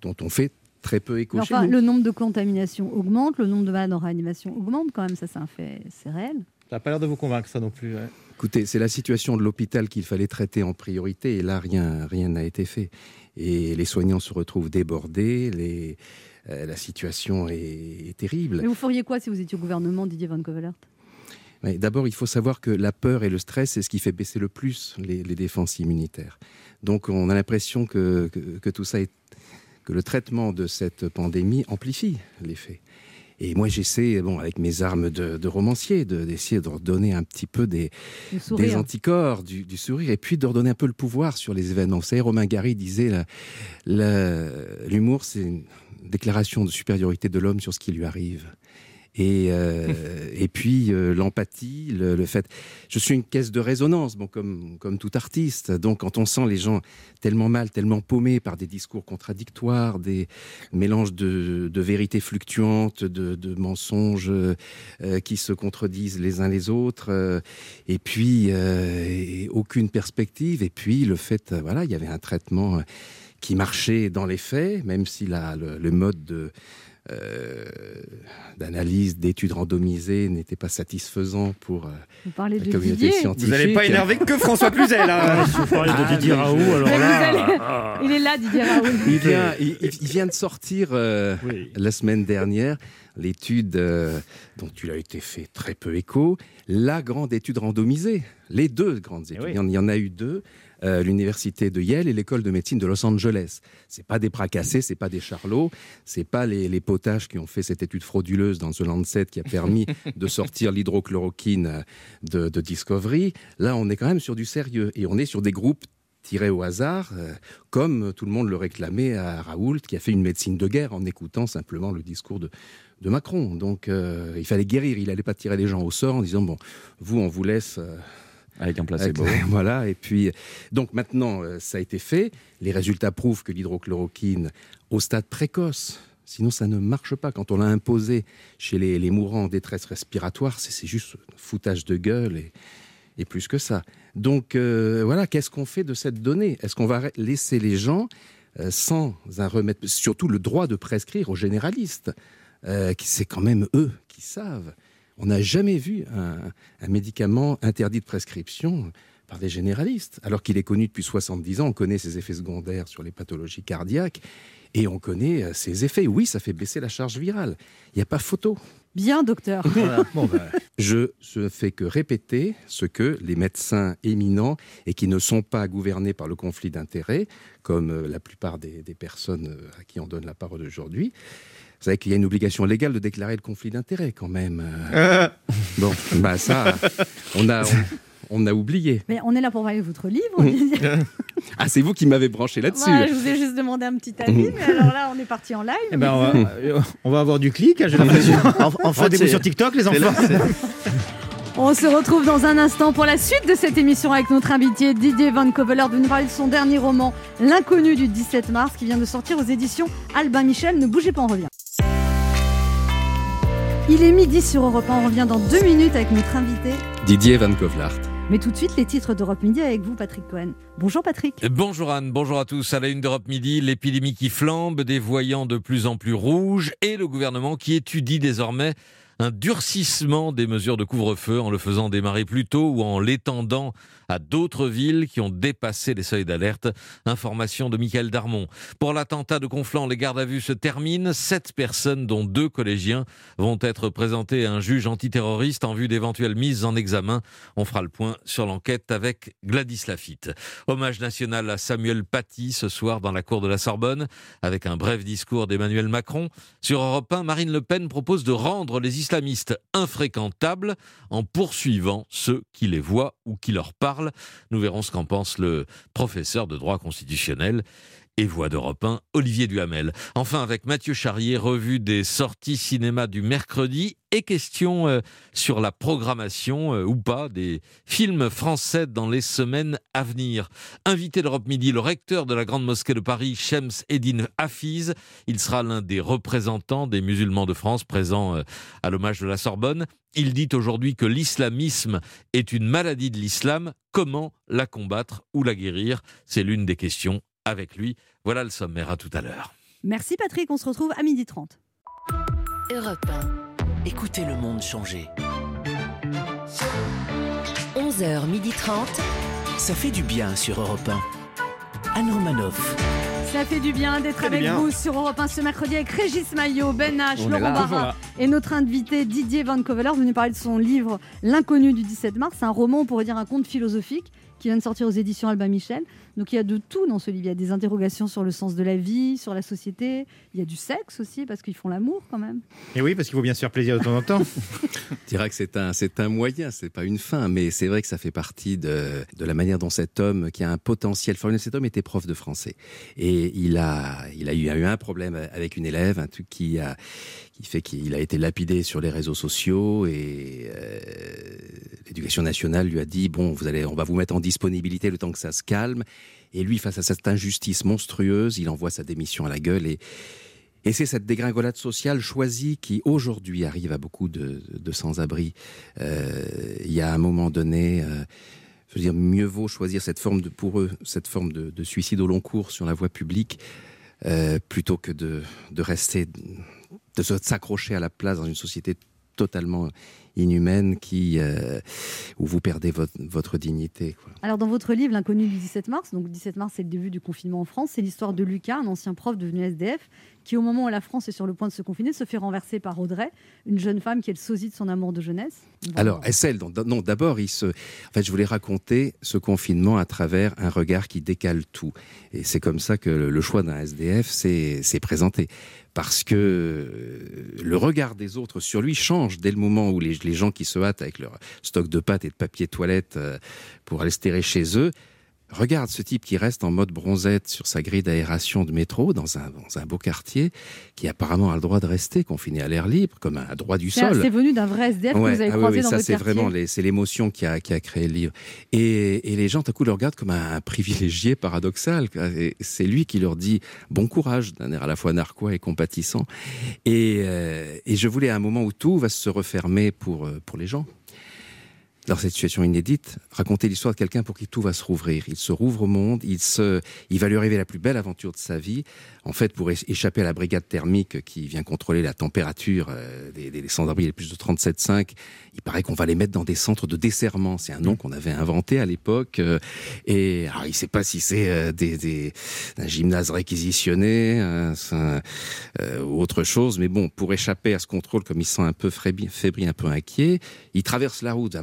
dont on fait très peu écho chez enfin, nous. le nombre de contaminations augmente, le nombre de malades en réanimation augmente quand même, ça c'est un fait, c'est réel. Ça n'a pas l'air de vous convaincre, ça non plus. ouais. Écoutez, c'est la situation de l'hôpital qu'il fallait traiter en priorité, et là, rien rien n'a été fait. Et les soignants se retrouvent débordés, les, euh, la situation est, est terrible. Mais vous feriez quoi si vous étiez au gouvernement, Didier Van Kovelert Ouais, D'abord, il faut savoir que la peur et le stress, c'est ce qui fait baisser le plus les, les défenses immunitaires. Donc, on a l'impression que, que, que tout ça est, que le traitement de cette pandémie amplifie l'effet. Et moi, j'essaie, bon, avec mes armes de, de romancier, de- d'essayer de redonner un petit peu des, anticorps, du, du sourire, et puis de redonner un peu le pouvoir sur les événements. Vous savez, Romain Gary disait, l'humour, c'est déclaration de supériorité de l'homme sur ce qui lui arrive. Et, euh, et puis euh, l'empathie, le, le fait. Je suis une caisse de résonance, bon, comme, comme tout artiste. Donc quand on sent les gens tellement mal, tellement paumés par des discours contradictoires, des mélanges de, de vérités fluctuantes, de, de mensonges euh, qui se contredisent les uns les autres, euh, et puis euh, et aucune perspective, et puis le fait, euh, voilà, il y avait un traitement qui marchait dans les faits, même si la, le, le mode de euh, d'analyse, d'études randomisées n'était pas satisfaisant pour euh, Vous parlez la de communauté Didier. scientifique. Vous n'allez pas énerver que François Cluzel. hein. Si vous parlez de Ah, Didier mais- Raoult, alors Mais vous là. allez- ah. Il est là, Didier Raoult. Il vient, il, il- il vient de sortir euh, Oui. la semaine dernière l'étude euh, dont il a été fait très peu écho, la grande étude randomisée, les deux grandes études. oui. Il, y en, il y en a eu deux, euh, l'université de Yale et l'école de médecine de Los Angeles. C'est pas des bras cassés, c'est pas des charlots, c'est pas les, les potages qui ont fait cette étude frauduleuse dans The Lancet qui a permis de sortir l'hydrochloroquine de, de Discovery. Là, on est quand même sur du sérieux et on est sur des groupes tirés au hasard, euh, comme tout le monde le réclamait à Raoult, qui a fait une médecine de guerre en écoutant simplement le discours de, de Macron. Donc euh, il fallait guérir, il n'allait pas tirer les gens au sort en disant, bon, vous, on vous laisse... euh, Avec un avec- voilà, et puis, donc maintenant, euh, ça a été fait. Les résultats prouvent que l'hydrochloroquine, au stade précoce, sinon ça ne marche pas. Quand on l'a imposé chez les, mourants en détresse respiratoire, c'est juste foutage de gueule et, plus que ça. Donc euh, voilà, qu'est-ce qu'on fait de cette donnée? Est-ce qu'on va laisser les gens euh, sans un remède, surtout le droit de prescrire aux généralistes euh, C'est quand même eux qui savent. On n'a jamais vu un, un médicament interdit de prescription par des généralistes, alors qu'il est connu depuis 70 ans. On connaît ses effets secondaires sur les pathologies cardiaques et on connaît euh, ses effets. Oui, ça fait baisser la charge virale. Il n'y a pas photo. Bien, docteur. Bon, bah, Je ne fais que répéter ce que les médecins éminents et qui ne sont pas gouvernés par le conflit d'intérêts, comme euh, la plupart des, des personnes euh, à qui on donne la parole aujourd'hui, vous savez qu'il y a une obligation légale de déclarer le conflit d'intérêts quand même. euh. Bon, bah ça, on a, on, on a oublié. Mais on est là pour parler de votre livre. Didier. Ah, c'est vous qui m'avez branché là-dessus. Voilà, je vous ai juste demandé un petit avis, mais alors là, on est parti en live. eh ben, on, va, on va avoir du clic, hein, j'ai l'impression. En, en fait, Rendez-vous c'est- sur TikTok, les enfants. On se retrouve dans un instant pour la suite de cette émission avec notre invité Didier Van Coveler de nous parler de son dernier roman L'inconnu du 17 mars qui vient de sortir aux éditions Albin Michel. Ne bougez pas, on revient. Il est midi sur Europe 1, on revient dans deux minutes avec notre invité. Didier Van Kovlart. Mais tout de suite, les titres d'Europe Midi avec vous, Patrick Cohen. Bonjour Patrick. Bonjour Anne, bonjour à tous. À la une d'Europe Midi, l'épidémie qui flambe, des voyants de plus en plus rouges et le gouvernement qui étudie désormais un durcissement des mesures de couvre-feu en le faisant démarrer plus tôt ou en l'étendant à d'autres villes qui ont dépassé les seuils d'alerte. Information de Michael Darmon. Pour l'attentat de Conflans, les gardes à vue se terminent. Sept personnes, dont deux collégiens, vont être présentées à un juge antiterroriste en vue d'éventuelles mises en examen. On fera le point sur l'enquête avec Gladys Lafitte. Hommage national à Samuel Paty ce soir dans la cour de la Sorbonne, avec un bref discours d'Emmanuel Macron. Sur Europe 1, Marine Le Pen propose de rendre les islamistes infréquentables en poursuivant ceux qui les voient ou qui leur parlent. Nous verrons ce qu'en pense le professeur de droit constitutionnel et voix d'Europe 1, Olivier Duhamel. Enfin, avec Mathieu Charrier, revue des sorties cinéma du mercredi et question euh, sur la programmation euh, ou pas des films français dans les semaines à venir. Invité d'Europe Midi, le recteur de la Grande Mosquée de Paris, Shems Eddin Hafiz. Il sera l'un des représentants des musulmans de France présents euh, à l'hommage de la Sorbonne. Il dit aujourd'hui que l'islamisme est une maladie de l'islam. Comment la combattre ou la guérir? C'est l'une des questions avec lui. Voilà le sommaire. À tout à l'heure. Merci Patrick, on se retrouve à 12h30. Europe 1. Écoutez le monde changer. 11h30. Ça fait du bien sur Europe 1. Anne Romanoff. Ça fait du bien d'être Très avec bien. vous sur Europe 1 ce mercredi avec Régis Maillot, Ben H, On Laurent. Barra et notre invité Didier Van Coveler venu parler de son livre L'inconnu du 17 mars. C'est un roman, on pourrait dire un conte philosophique qui vient de sortir aux éditions Albin Michel. Donc il y a de tout dans ce livre. Il y a des interrogations sur le sens de la vie, sur la société. Il y a du sexe aussi, parce qu'ils font l'amour quand même. Et oui, parce qu'il faut bien se faire plaisir de temps en temps. Je dirais que c'est un, c'est un moyen, c'est pas une fin, mais c'est vrai que ça fait partie de, de la manière dont cet homme, qui a un potentiel formidable, cet homme était prof de français. Et il a, il a eu, a eu un problème avec une élève, un truc qui a, qui fait qu'il a été lapidé sur les réseaux sociaux et euh, l'éducation nationale lui a dit, bon, vous allez, on va vous mettre en disponibilité le temps que ça se calme. Et lui, face à cette injustice monstrueuse, il envoie sa démission à la gueule et, et c'est cette dégringolade sociale choisie qui aujourd'hui arrive à beaucoup de, sans-abri. Euh, il y a un moment donné, euh, je veux dire, mieux vaut choisir cette forme de, pour eux, cette forme de, de suicide au long cours sur la voie publique, plutôt que de rester, de s'accrocher à la place dans une société totalement inhumaine qui, euh, où vous perdez votre, votre dignité. quoi. Alors, dans votre livre, L'inconnu du 17 mars, donc le 17 mars, c'est le début du confinement en France, c'est l'histoire de Lucas, un ancien prof devenu SDF, qui, au moment où la France est sur le point de se confiner, se fait renverser par Audrey, une jeune femme qui est le sosie de son amour de jeunesse. Alors, celle, non, non, d'abord, il se, en fait, je voulais raconter ce confinement à travers un regard qui décale tout. Et c'est comme ça que le, choix d'un SDF s'est présenté. Parce que euh, le regard des autres sur lui change dès le moment où les, gens qui se hâtent avec leur stock de pâtes et de papier toilette euh, pour aller se terrer chez eux, Regarde ce type qui reste en mode bronzette sur sa grille d'aération de métro dans un, dans un beau quartier, qui apparemment a le droit de rester confiné à l'air libre, comme un droit du sol. c'est venu d'un vrai SDF que vous avez ah croisé oui, dans ça c'est vraiment c'est l'émotion qui a, qui a créé le livre. Et, et les gens, tout à coup, le regardent comme un, un privilégié paradoxal. C'est lui qui leur dit bon courage, d'un air à la fois narquois et compatissant. Et, euh, et je voulais à un moment où tout va se refermer pour, euh, pour les gens. Dans cette situation inédite, raconter l'histoire de quelqu'un pour qui tout va se rouvrir. Il se rouvre au monde, il, se, il va lui arriver la plus belle aventure de sa vie. En fait, pour échapper à la brigade thermique qui vient contrôler la température euh, des, des, sans-abri les plus de 37,5, il paraît qu'on va les mettre dans des centres de desserrement. C'est un nom qu'on avait inventé à l'époque. euh, et alors, il ne sait pas si c'est euh, des, des, un gymnase réquisitionné un- euh, ou autre chose. Mais bon, pour échapper à ce contrôle, comme il se sent un peu fébrile un peu inquiet, il traverse la route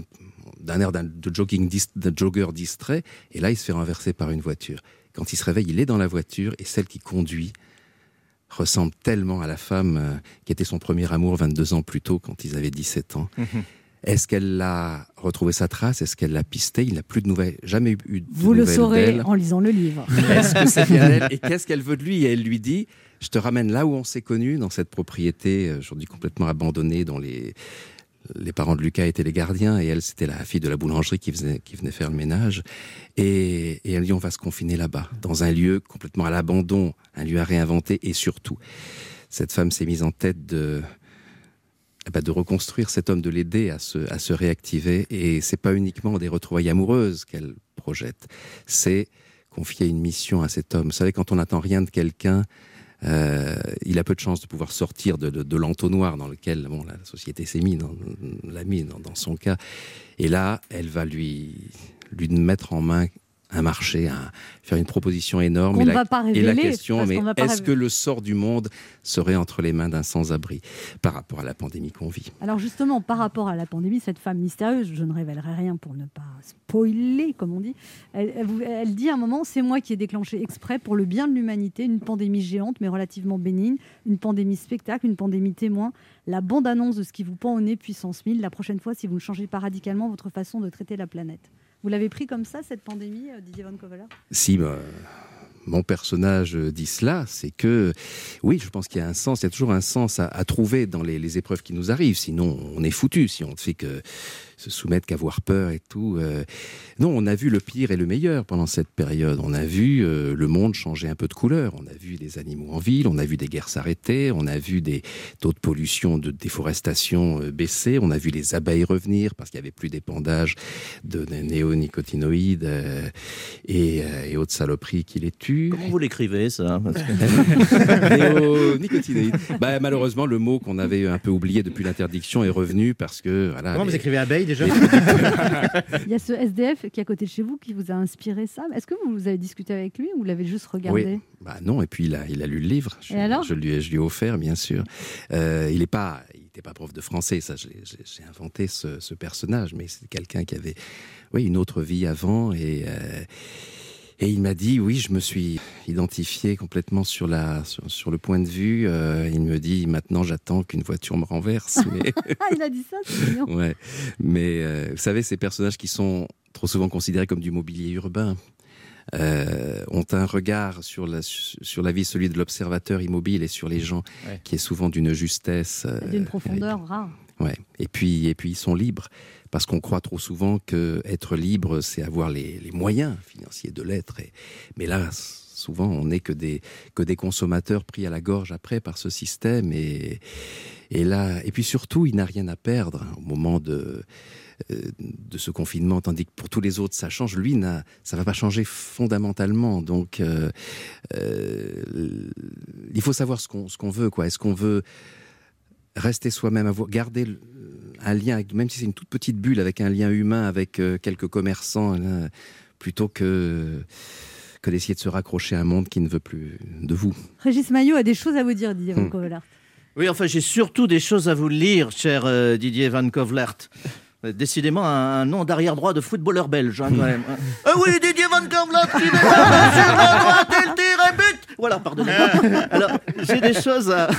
d'un- air d'un- de jogging dis- jogger distrait, et là il se fait renverser par une voiture. Quand il se réveille, il est dans la voiture et celle qui conduit ressemble tellement à la femme euh, qui était son premier amour 22 ans plus tôt quand ils avaient 17 ans. Est-ce qu'elle a retrouvé sa trace? Est-ce qu'elle l'a pisté Il n'a plus de nouvelles, jamais eu de Vous le nouvelles saurez d'elle. en lisant le livre. Est-ce que c'est bien elle? Et qu'est-ce qu'elle veut de lui? Et elle lui dit Je te ramène là où on s'est connus, dans cette propriété euh, aujourd'hui complètement abandonnée, dont les, les parents de Lucas étaient les gardiens, et elle, c'était la fille de la boulangerie qui, venait faire le ménage. Et, et elle dit On va se confiner là-bas, dans un lieu complètement à l'abandon, un lieu à réinventer, et surtout, cette femme s'est mise en tête de. eh ben, de reconstruire cet homme, de l'aider à se, à se réactiver. Et c'est pas uniquement des retrouvailles amoureuses qu'elle projette, c'est confier une mission à cet homme. Vous savez, quand on n'attend rien de quelqu'un, euh, il a peu de chances de pouvoir sortir de, de, de l'entonnoir dans lequel bon, la société s'est mise, l'a mis dans, dans son cas. Et là, elle va lui, lui mettre en main un marché, un- faire une proposition énorme. Qu'on et la, va pas et la révéler, question, mais est-ce que le sort du monde serait entre les mains d'un sans-abri par rapport à la pandémie qu'on vit? Alors justement, par rapport à la pandémie, cette femme mystérieuse, je ne révélerai rien pour ne pas spoiler, comme on dit, elle, elle dit à un moment, c'est moi qui ai déclenché exprès pour le bien de l'humanité une pandémie géante mais relativement bénigne, une pandémie spectacle, une pandémie témoin, la bande-annonce de ce qui vous pend au nez puissance 1000, la prochaine fois si vous ne changez pas radicalement votre façon de traiter la planète. Vous l'avez pris comme ça, cette pandémie, euh, Didier Van Kovala si euh, mon personnage dit cela, c'est que oui, je pense qu'il y a un sens, il y a toujours un sens à, à trouver dans les, les épreuves qui nous arrivent. Sinon, on est foutu si on ne fait que se soumettre qu'avoir peur et tout. euh. Non, on a vu le pire et le meilleur pendant cette période. On a vu euh, le monde changer un peu de couleur. On a vu des animaux en ville, on a vu des guerres s'arrêter, on a vu des taux de pollution, de déforestation euh, baisser, on a vu les abeilles revenir parce qu'il n'y avait plus d'épandage de néonicotinoïdes euh, et, euh, et autres saloperies qui les tuent. Comment vous l'écrivez, ça? Néonicotinoïdes. Bah, malheureusement, le mot qu'on avait un peu oublié depuis l'interdiction est revenu parce que voilà. Comment vous écrivez abeille déjà Il y a ce SDF qui est à côté de chez vous qui vous a inspiré ça. Est-ce que vous avez discuté avec lui ou vous l'avez juste regardé? Oui. Bah non, et puis il a, il a lu le livre. Je, Et alors? je, lui, ai- je lui ai offert, bien sûr. Euh, il n'est pas, il n'était pas prof de français, ça, j'ai j'ai inventé ce, ce personnage, mais c'est quelqu'un qui avait, oui, une autre vie avant et. euh, et il m'a dit, oui, je me suis identifié complètement sur, la, sur, sur le point de vue. Euh, il me dit, maintenant j'attends qu'une voiture me renverse. Mais... Ah, il a dit ça, c'est mignon. Ouais, mais euh, vous savez, ces personnages qui sont trop souvent considérés comme du mobilier urbain euh, ont un regard sur la, sur la vie, celui de l'observateur immobile et sur les gens, Ouais. qui est souvent d'une justesse. euh, D'une profondeur rare. Ouais. Et puis, et puis ils sont libres parce qu'on croit trop souvent que être libre, c'est avoir les, moyens financiers de l'être. Mais là, souvent, on n'est que des que des consommateurs pris à la gorge après par ce système. Et et là, et puis surtout, il n'a rien à perdre au moment de euh, de ce confinement, tandis que pour tous les autres, ça change. Lui, ça va pas changer fondamentalement. Donc, euh, euh, il faut savoir ce qu'on ce veut. Est-ce qu'on veut rester soi-même, avoir, garder le- un lien, avec, même si c'est une toute petite bulle, avec un lien humain, avec euh, quelques commerçants, là, plutôt que, que d'essayer de se raccrocher à un monde qui ne veut plus de vous. Régis Maillot a des choses à vous dire, Didier Van. Covelart. Oui, enfin, j'ai surtout des choses à vous lire, cher euh, Didier Van Kovlert. Euh, Décidément, un, nom d'arrière-droit de footballeur belge, hein, quand même. Ah oui, Didier Van Kovlert, qui sur la droite, il tire et but Voilà, pardonnez-moi. Alors, j'ai des choses à...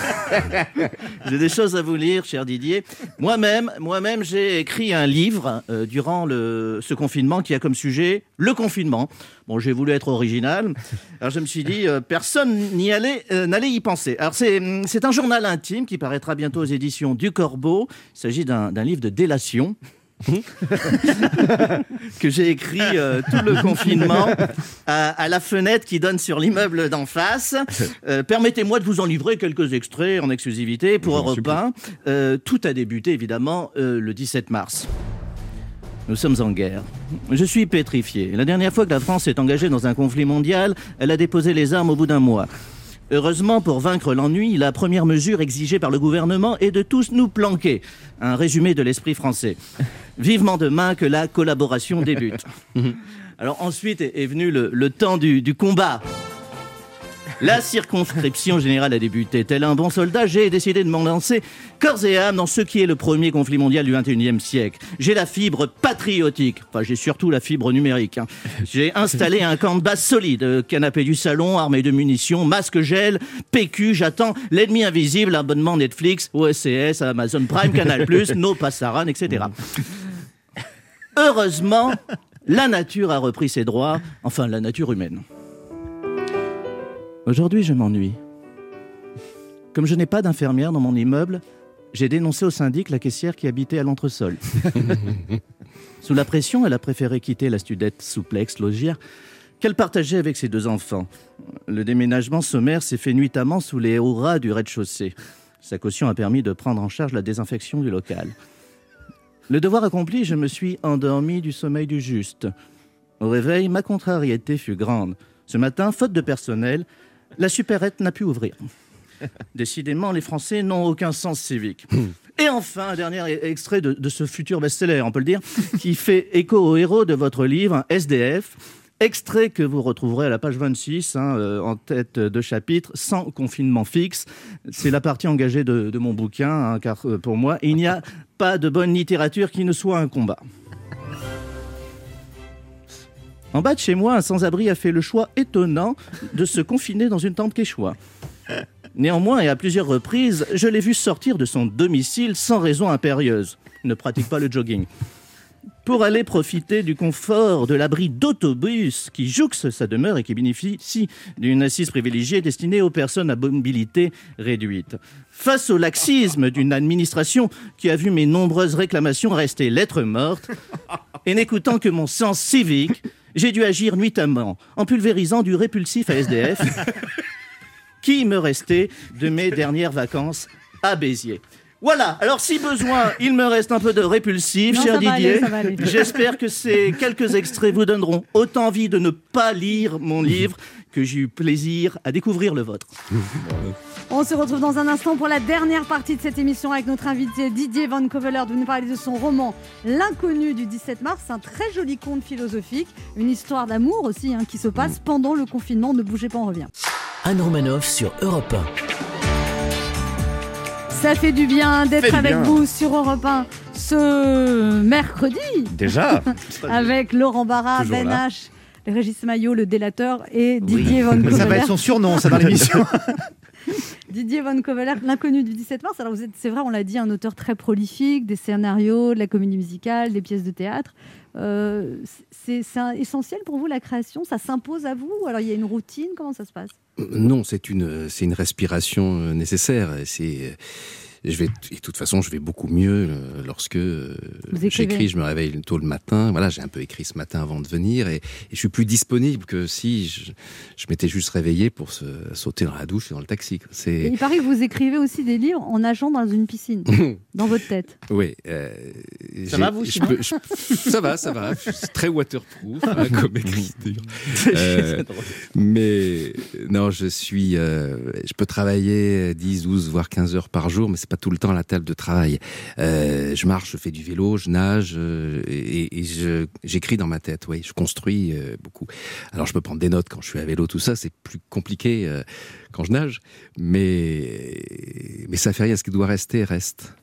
j'ai des choses à vous lire, cher Didier. Moi-même, moi-même, j'ai écrit un livre euh, durant le, ce confinement qui a comme sujet le confinement. Bon, j'ai voulu être original. Alors, je me suis dit, euh, personne n'y allait, euh, n'allait y penser. Alors, c'est, hum, c'est un journal intime qui paraîtra bientôt aux éditions du Corbeau. Il s'agit d'un, livre de délation. que j'ai écrit euh, tout le confinement à, à la fenêtre qui donne sur l'immeuble d'en face. Euh, Permettez-moi de vous en livrer quelques extraits en exclusivité pour Europe 1. Euh, tout a débuté évidemment le 17 mars. Nous sommes en guerre. Je suis pétrifié. La dernière fois que la France s'est engagée dans un conflit mondial, elle a déposé les armes au bout d'un mois. Heureusement, pour vaincre l'ennui, la première mesure exigée par le gouvernement est de tous nous planquer. Un résumé de l'esprit français. Vivement demain que la collaboration débute. Alors ensuite est venu le, le temps du, du combat. La circonscription générale a débuté. Tel un bon soldat, j'ai décidé de m'en lancer corps et âme dans ce qui est le premier conflit mondial du 21e siècle. J'ai la fibre patriotique. Enfin, j'ai surtout la fibre numérique. hein. J'ai installé un camp de base solide. Canapé du salon, armé de munitions, masque gel, PQ, j'attends l'ennemi invisible, abonnement Netflix, OSCS, Amazon Prime, Canal+, No Passaran, etc. Heureusement, la nature a repris ses droits, enfin la nature humaine. Aujourd'hui, je m'ennuie. Comme je n'ai pas d'infirmière dans mon immeuble, j'ai dénoncé au syndic la caissière qui habitait à l'entresol. Sous la pression, elle a préféré quitter la studette souplex logière qu'elle partageait avec ses deux enfants. Le déménagement sommaire s'est fait nuitamment sous les hauts rats du rez-de-chaussée. Sa caution a permis de prendre en charge la désinfection du local. Le devoir accompli, je me suis endormi du sommeil du juste. Au réveil, ma contrariété fut grande. Ce matin, faute de personnel, la supérette n'a pu ouvrir. Décidément, les Français n'ont aucun sens civique. Et enfin, un dernier extrait de, ce futur best-seller, on peut le dire, qui fait écho au héros de votre livre, SDF. Extrait que vous retrouverez à la page 26, hein, euh, en tête de chapitre, sans confinement fixe. C'est la partie engagée de, de mon bouquin, hein, car euh, pour moi, il n'y a pas de bonne littérature qui ne soit un combat. En bas de chez moi, un sans-abri a fait le choix étonnant de se confiner dans une tente quechua. Néanmoins, et à plusieurs reprises, je l'ai vu sortir de son domicile sans raison impérieuse. Ne pratique pas le jogging. Pour aller profiter du confort de l'abri d'autobus qui jouxte sa demeure et qui bénéficie d'une assise privilégiée destinée aux personnes à mobilité réduite. Face au laxisme d'une administration qui a vu mes nombreuses réclamations rester lettres mortes, et n'écoutant que mon sens civique, j'ai dû agir nuitamment en pulvérisant du répulsif à SDF qui me restait de mes dernières vacances à Béziers. Voilà, alors si besoin, il me reste un peu de répulsif, Non, cher Didier. J'espère que ces quelques extraits vous donneront autant envie de ne pas lire mon livre que j'ai eu plaisir à découvrir le vôtre. On se retrouve dans un instant pour la dernière partie de cette émission avec notre invité Didier Van Coveler de nous parler de son roman L'inconnu du 17 mars, un très joli conte philosophique, une histoire d'amour aussi hein, qui se passe pendant le confinement. Ne bougez pas, on revient. Anne Romanoff sur Europe 1. Ça fait du bien d'être avec bien. vous sur Europe 1 ce mercredi. Déjà avec Laurent Barra, Ben là. H, le Régis Maillot, le délateur et Didier Van Coveler. Ça va être son surnom, ça, dans l'émission. Didier Van Coveler, l'inconnu du 17 mars. Alors, vous êtes, c'est vrai, on l'a dit, un auteur très prolifique, des scénarios, de la comédie musicale, des pièces de théâtre. Euh, c'est, essentiel pour vous la création? Ça s'impose à vous? Ou alors il y a une routine? Comment ça se passe? Non, c'est une, c'est une respiration euh, nécessaire. C'est, je vais, et de toute façon, je vais beaucoup mieux euh, lorsque euh, j'écris. Je me réveille tôt le matin. Voilà, j'ai un peu écrit ce matin avant de venir, et, et je suis plus disponible que si je, je m'étais juste réveillé pour se, sauter dans la douche et dans le taxi. C'est, Il paraît que vous écrivez aussi des livres en nageant dans une piscine, dans votre tête. oui. euh, Ça va, vous, je sinon peux- je- Ça va, ça va. C'est très waterproof hein, comme écriture. Euh, mais non, je suis, euh, je peux travailler 10, 12, voire 15 heures par jour, mais c'est pas tout le temps à la table de travail. Euh, je marche, je fais du vélo, je nage euh, et, j'écris dans ma tête. Oui, je construis euh, beaucoup. Alors je peux prendre des notes quand je suis à vélo, tout ça, c'est plus compliqué quand je nage, mais mais ça fait rien. Ce qui doit rester reste.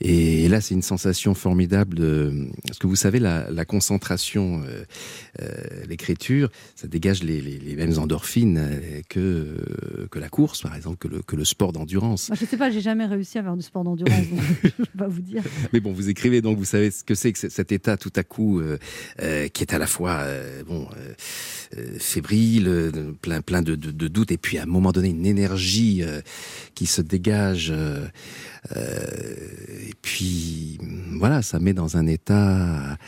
Et là, c'est une sensation formidable de. Parce que vous savez, la, la concentration, euh, euh, l'écriture, ça dégage les, les- les mêmes endorphines euh, que, euh, que la course, par exemple, que le, que le sport d'endurance. Je sais pas, j'ai jamais réussi à faire du sport d'endurance, donc je peux pas vous dire. Mais bon, vous écrivez, donc vous savez ce que c'est que cet état tout à coup euh, euh, qui est à la fois bon fébrile, plein plein de, de, de doutes, et puis à un moment donné une énergie euh, qui se dégage. euh, et puis voilà, ça met dans un état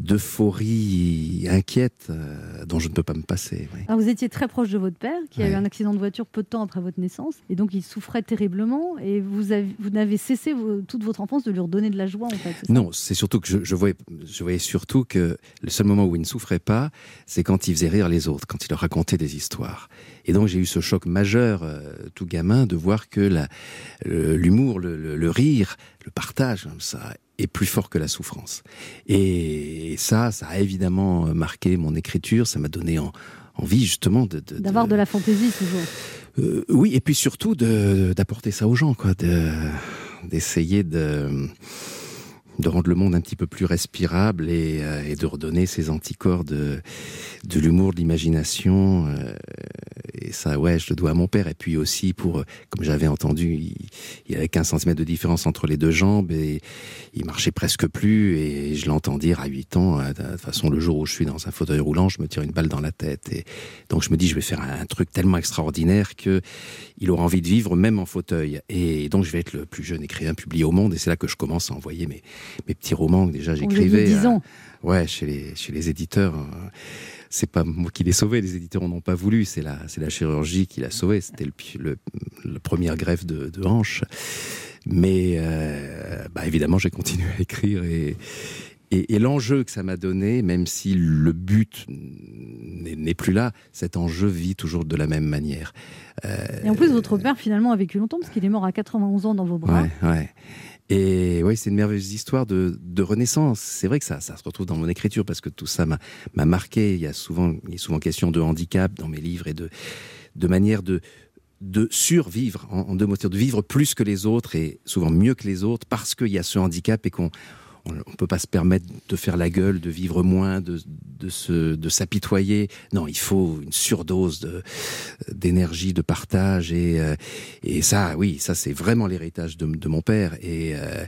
d'euphorie inquiète euh, dont je ne peux pas me passer. oui. Alors, vous étiez très proche de votre père, qui a eu un accident de voiture peu de temps après votre naissance, et donc il souffrait terriblement, et vous, avez, vous n'avez cessé toute votre enfance de lui redonner de la joie, en fait. c'est Non, c'est surtout que je, je voyais, je voyais surtout que le seul moment où il ne souffrait pas, c'est quand il faisait rire les autres, quand il leur racontait des histoires. Et donc j'ai eu ce choc majeur, euh, tout gamin, de voir que la- l'humour, le, le- le rire, le partage, hein, ça est plus fort que la souffrance. Et ça, ça a évidemment marqué mon écriture, ça m'a donné en- envie justement de, de- D'avoir de la fantaisie, toujours. euh, oui, et puis surtout d'apporter ça aux gens, quoi, de- d'essayer de, de rendre le monde un petit peu plus respirable et, euh, et de redonner ces anticorps de, de l'humour, de l'imagination. euh, et ça, ouais, je le dois à mon père. Et puis aussi pour, comme j'avais entendu, il, il avait 15 cm de différence entre les deux jambes et il marchait presque plus. Et je l'entends dire à 8 ans, euh, de toute façon, le jour où je suis dans un fauteuil roulant, je me tire une balle dans la tête. Et donc je me dis, je vais faire un truc tellement extraordinaire que il aura envie de vivre même en fauteuil. Et donc je vais être le plus jeune écrivain publié au monde. Et c'est là que je commence à envoyer mes, mes petits romans que déjà j'écrivais. 10 ans. euh, ouais, chez les, chez les éditeurs. euh, c'est pas moi qui l'ai sauvé, les éditeurs n'ont pas voulu, c'est la, c'est la chirurgie qui l'a sauvé. C'était le, le, le première greffe de, de hanche. Mais euh, bah, évidemment, j'ai continué à écrire et, et, et l'enjeu que ça m'a donné, même si le but n'est n'est plus là, cet enjeu vit toujours de la même manière. Euh, Et en plus, votre père, finalement, a vécu longtemps, parce qu'il est mort à 91 ans dans vos bras. Ouais, ouais. Et oui, c'est une merveilleuse histoire de, renaissance. C'est vrai que ça, ça se retrouve dans mon écriture parce que tout ça m'a m'a marqué. Il y a souvent, il souvent question de handicap dans mes livres et de, manière de, de survivre, en, deux mots, de vivre plus que les autres et souvent mieux que les autres parce qu'il y a ce handicap et qu'on on ne peut pas se permettre de faire la gueule, de vivre moins, de, de, se, de s'apitoyer. Non, il faut une surdose de, d'énergie, de partage. Et, euh, et ça, oui, ça c'est vraiment l'héritage de, de mon père. Et, euh,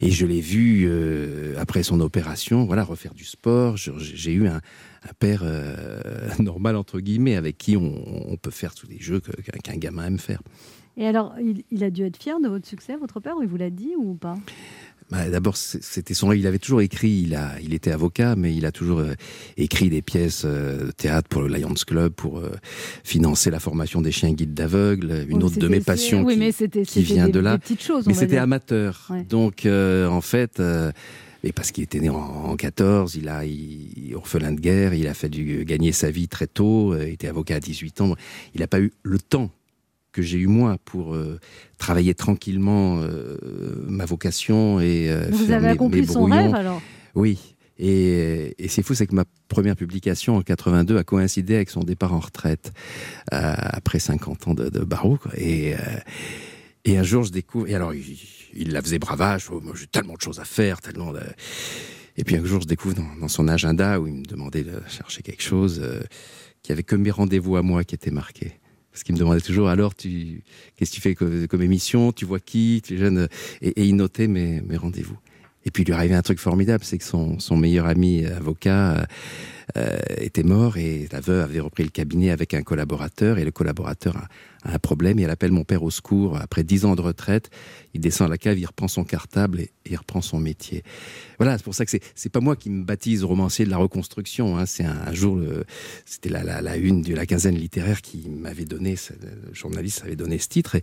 et je l'ai vu euh, après son opération, voilà, refaire du sport. J'ai eu un, un père normal, entre guillemets, avec qui on, peut faire tous les jeux qu'un gamin aime faire. Et alors, il, il a dû être fier de votre succès, votre père, il vous l'a dit ou pas? Bah, D'abord, c'était son. Il avait toujours écrit. Il a, il était avocat, mais il a toujours euh, écrit des pièces euh, de théâtre pour le Lions Club pour euh, financer la formation des chiens guides d'aveugles. Une Oui, autre de mes passions oui, qui, mais c'était- qui c'était vient des- de là. des choses, mais c'était amateur. Ouais. Donc, euh, en fait. euh, et parce qu'il était né en, en 14, il a, il, orphelin de guerre, il a fallu gagner sa vie très tôt, euh, il était avocat à 18 ans. Il n'a pas eu le temps que j'ai eu moi pour euh, travailler tranquillement euh, ma vocation et euh, Vous faire avez mes- accompli mes son rêve alors? Oui. Et, et c'est fou, c'est que ma première publication en 82 a coïncidé avec son départ en retraite euh, après 50 ans de, de barreau. quoi. Et, et un jour, je découvre. Et alors, il, il la faisait bravage. Oh, moi, j'ai tellement de choses à faire, tellement de. Et puis un jour, je découvre dans, dans son agenda où il me demandait de chercher quelque chose euh, qui avait que mes rendez-vous à moi qui étaient marqués. Parce qu'il me demandait toujours, alors, tu, qu'est-ce que tu fais comme, comme émission? Tu vois qui? Tu es jeune et, il notait mes, mes rendez-vous. Et puis il lui arrivait un truc formidable, c'est que son, son meilleur ami avocat euh, était mort et la veuve avait repris le cabinet avec un collaborateur et le collaborateur a, un problème et elle appelle mon père au secours. Après dix ans de retraite, il descend à la cave, il reprend son cartable et, il reprend son métier. Voilà, c'est pour ça que c'est pas moi qui me baptise romancier de la reconstruction. Hein, c'est un, jour, c'était la, la, une de la quinzaine littéraire qui m'avait donné, le journaliste avait donné ce titre.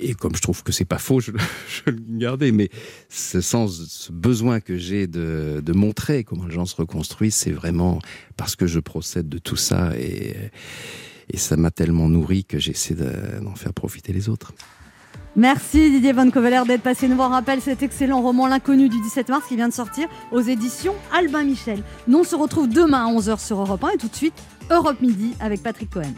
Et comme je trouve que c'est pas faux, je, je le gardais. Mais ce besoin que j'ai de, montrer comment les gens se reconstruisent, c'est vraiment parce que je procède de tout ça et, ça m'a tellement nourri que j'essaie de- d'en faire profiter les autres. Merci Didier Van Coveler d'être passé nous voir. On rappelle cet excellent roman L'inconnu du 17 mars qui vient de sortir aux éditions Albin Michel. Nous on se retrouve demain à 11h sur Europe 1 et tout de suite Europe Midi avec Patrick Cohen.